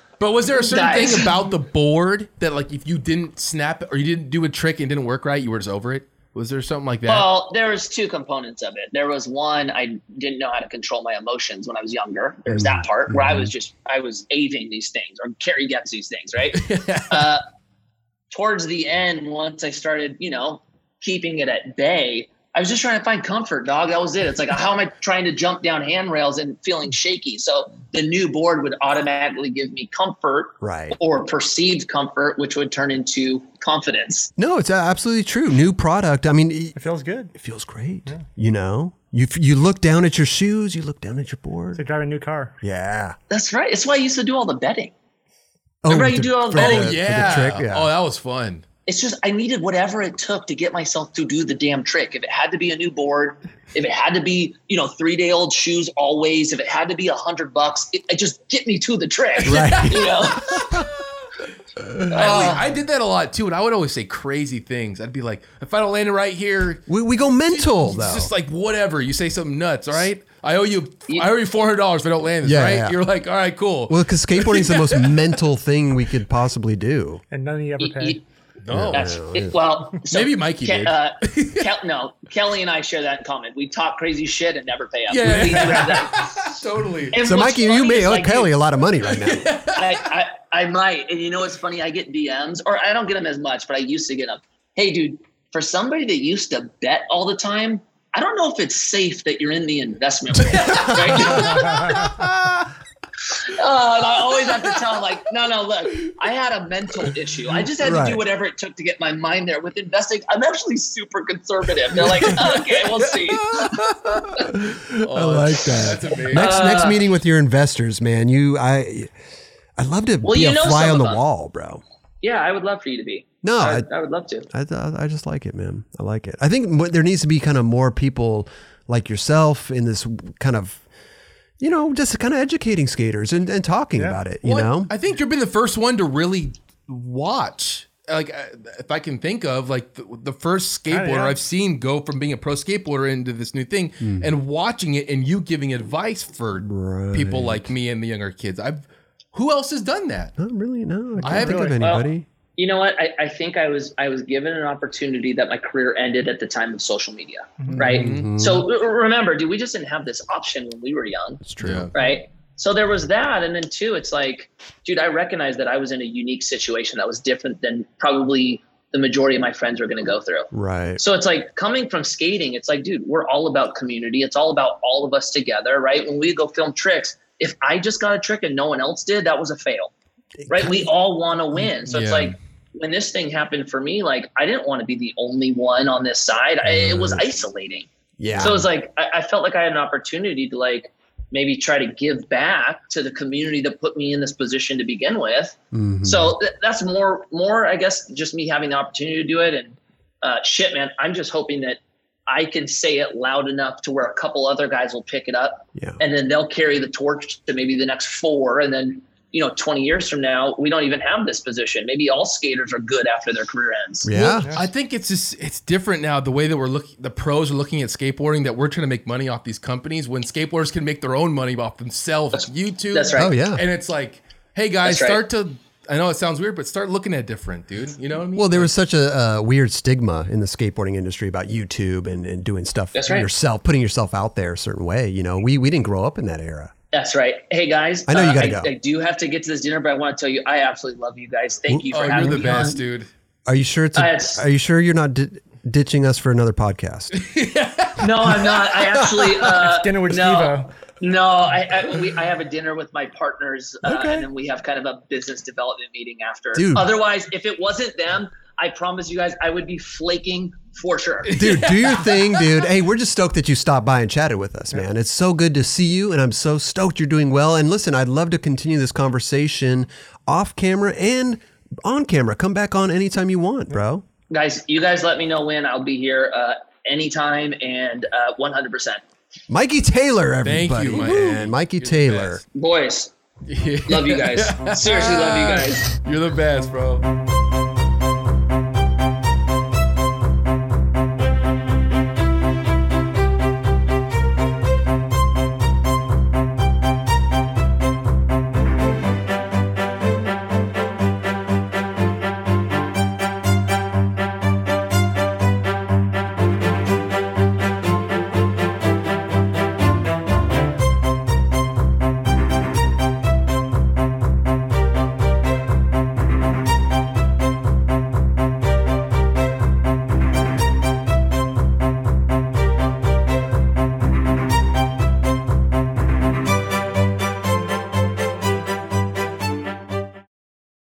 But was there a certain Nice. thing about the board that, like, if you didn't snap or you didn't do a trick and didn't work right, you were just over it? Was there something like that? Well, there was two components of it. There was one I didn't know how to control my emotions when I was younger. There's that part where I was just I was aving these things or Carrie gets these things, right? uh, towards the end, once I started, you know, keeping it at bay, I was just trying to find comfort, dog. That was it. It's like how am I trying to jump down handrails and feeling shaky? So the new board would automatically give me comfort Right. or perceived comfort, which would turn into confidence. No, it's uh, absolutely true. New product. I mean, it It feels good. it feels great. You know, you you look down at your shoes, you look down at your It's board. like driving a new car. Yeah. That's right. It's why I used to do all the betting. Oh, Remember how you to- do all for that? the- oh, the trick, yeah. Oh, that was fun. It's just I needed whatever it took to get myself to do the damn trick. If it had to be a new board, if it had to be you know three day old shoes always, if it had to be a hundred bucks, it, it just get me to the trick. Right. You know. I, always- I did that a lot too, and I would always say crazy things. I'd be like, if I don't land it right here, We, we go mental it's though. just like whatever. You say something nuts, all right? I owe you, You- I owe you four hundred dollars if I don't land this, Yeah, right? yeah. You're like, all right, cool. well, because skateboarding is the most mental thing we could possibly do. And none of you ever Y- pay. Y- no, That's it, well. So Maybe Mikey Ke- did. Uh, Kel- no, Kelly and I share that in common. We talk crazy shit and never pay up. Yeah. We do have that. totally. And So, Mikey, you may owe like, Kelly a lot of money right now. I, I, I might. And you know what's funny? I get DMs, or I don't get them as much, but I used to get them. Hey, dude, for somebody that used to bet all the time, I don't know if it's safe that you're in the investment world. right? Oh, and I always have to tell them, like, no, no, look, I had a mental issue. I just had to do whatever it took to get my mind there. With investing, I'm actually super conservative. They're like, okay, we'll see. I like that. That's amazing. Next next Uh, meeting with your investors, man. You I I'd love to Well, be you a know fly on the wall, bro. Yeah, I would love for you to be. No, I, I, I would love to. I, I just like it, man. I like it. I think there needs to be kind of more people like yourself in this kind of, you know, just kind of educating skaters and, and talking Yeah. about it, you Well, know? I think you've been the first one to really watch. Like, uh, if I can think of, like the, the first skateboarder yeah. I've seen go from being a pro skateboarder into this new thing, Hmm. and watching it, and you giving advice for people like me and the younger kids. I've who else has done that? Not really, no. I can't haven't think of really- anybody. You know what? I, I think I was I was given an opportunity that my career ended at the time of social media, right? Mm-hmm. So remember, dude, we just didn't have this option when we were young. it's true. Right? So there was that, and then two, it's like, dude, I recognize that I was in a unique situation that was different than probably the majority of my friends were going to go through. Right. So it's like coming from skating, it's like, dude, we're all about community. It's all about all of us together, right? When we go film tricks, if I just got a trick and no one else did, that was a fail, right? We all want to win. So it's like when this thing happened for me, like I didn't want to be the only one on this side. I, it was isolating. Yeah. So it was like I, I felt like I had an opportunity to like maybe try to give back to the community that put me in this position to begin with. Mhm. So th- that's more more I guess just me having the opportunity to do it. And uh, shit, man, I'm just hoping that I can say it loud enough to where a couple other guys will pick it up, yeah. and then they'll carry the torch to maybe the next four, and then. You know, 20 years from now, we don't even have this position. Maybe all skaters are good after their career ends. Yeah. I think it's just it's different now. The way that we're looking, the pros are looking at skateboarding. That we're trying to make money off these companies when skateboarders can make their own money off themselves. YouTube. That's right. Oh, yeah. And it's like, hey guys, right. start to. I know it sounds weird, but start looking at different, dude. You know what I mean? Well, there was such a, uh weird stigma in the skateboarding industry about YouTube and, and doing stuff That's for right. yourself, putting yourself out there a certain way. You know, we, we didn't grow up in that era. That's right. Hey guys, I know you uh, gotta I, go. I do have to get to this dinner, but I want to tell you, I absolutely love you guys. Thank you for oh, you're having the me best, on. dude. Are you sure it's a, Uh, it's- are you sure you're not di- ditching us for another podcast? No, I'm not. I actually uh, Dinner with no, Steve-O. No, I I, we, I have a dinner with my partners, uh, Okay. and then we have kind of a business development meeting after. Dude. Otherwise, if it wasn't them, I promise you guys, I would be flaking for sure. dude, do your thing, dude. Hey, we're just stoked that you stopped by and chatted with us, man. It's so good to see you, and I'm so stoked you're doing well. And listen, I'd love to continue this conversation off camera and on camera. Come back on anytime you want, bro. guys, you guys let me know when I'll be here uh, anytime and uh, 100%. Mikey Taylor, Thank everybody. you, man. Mikey You're Taylor. best. Boys, love you guys. Seriously, love you guys. You're the best, bro.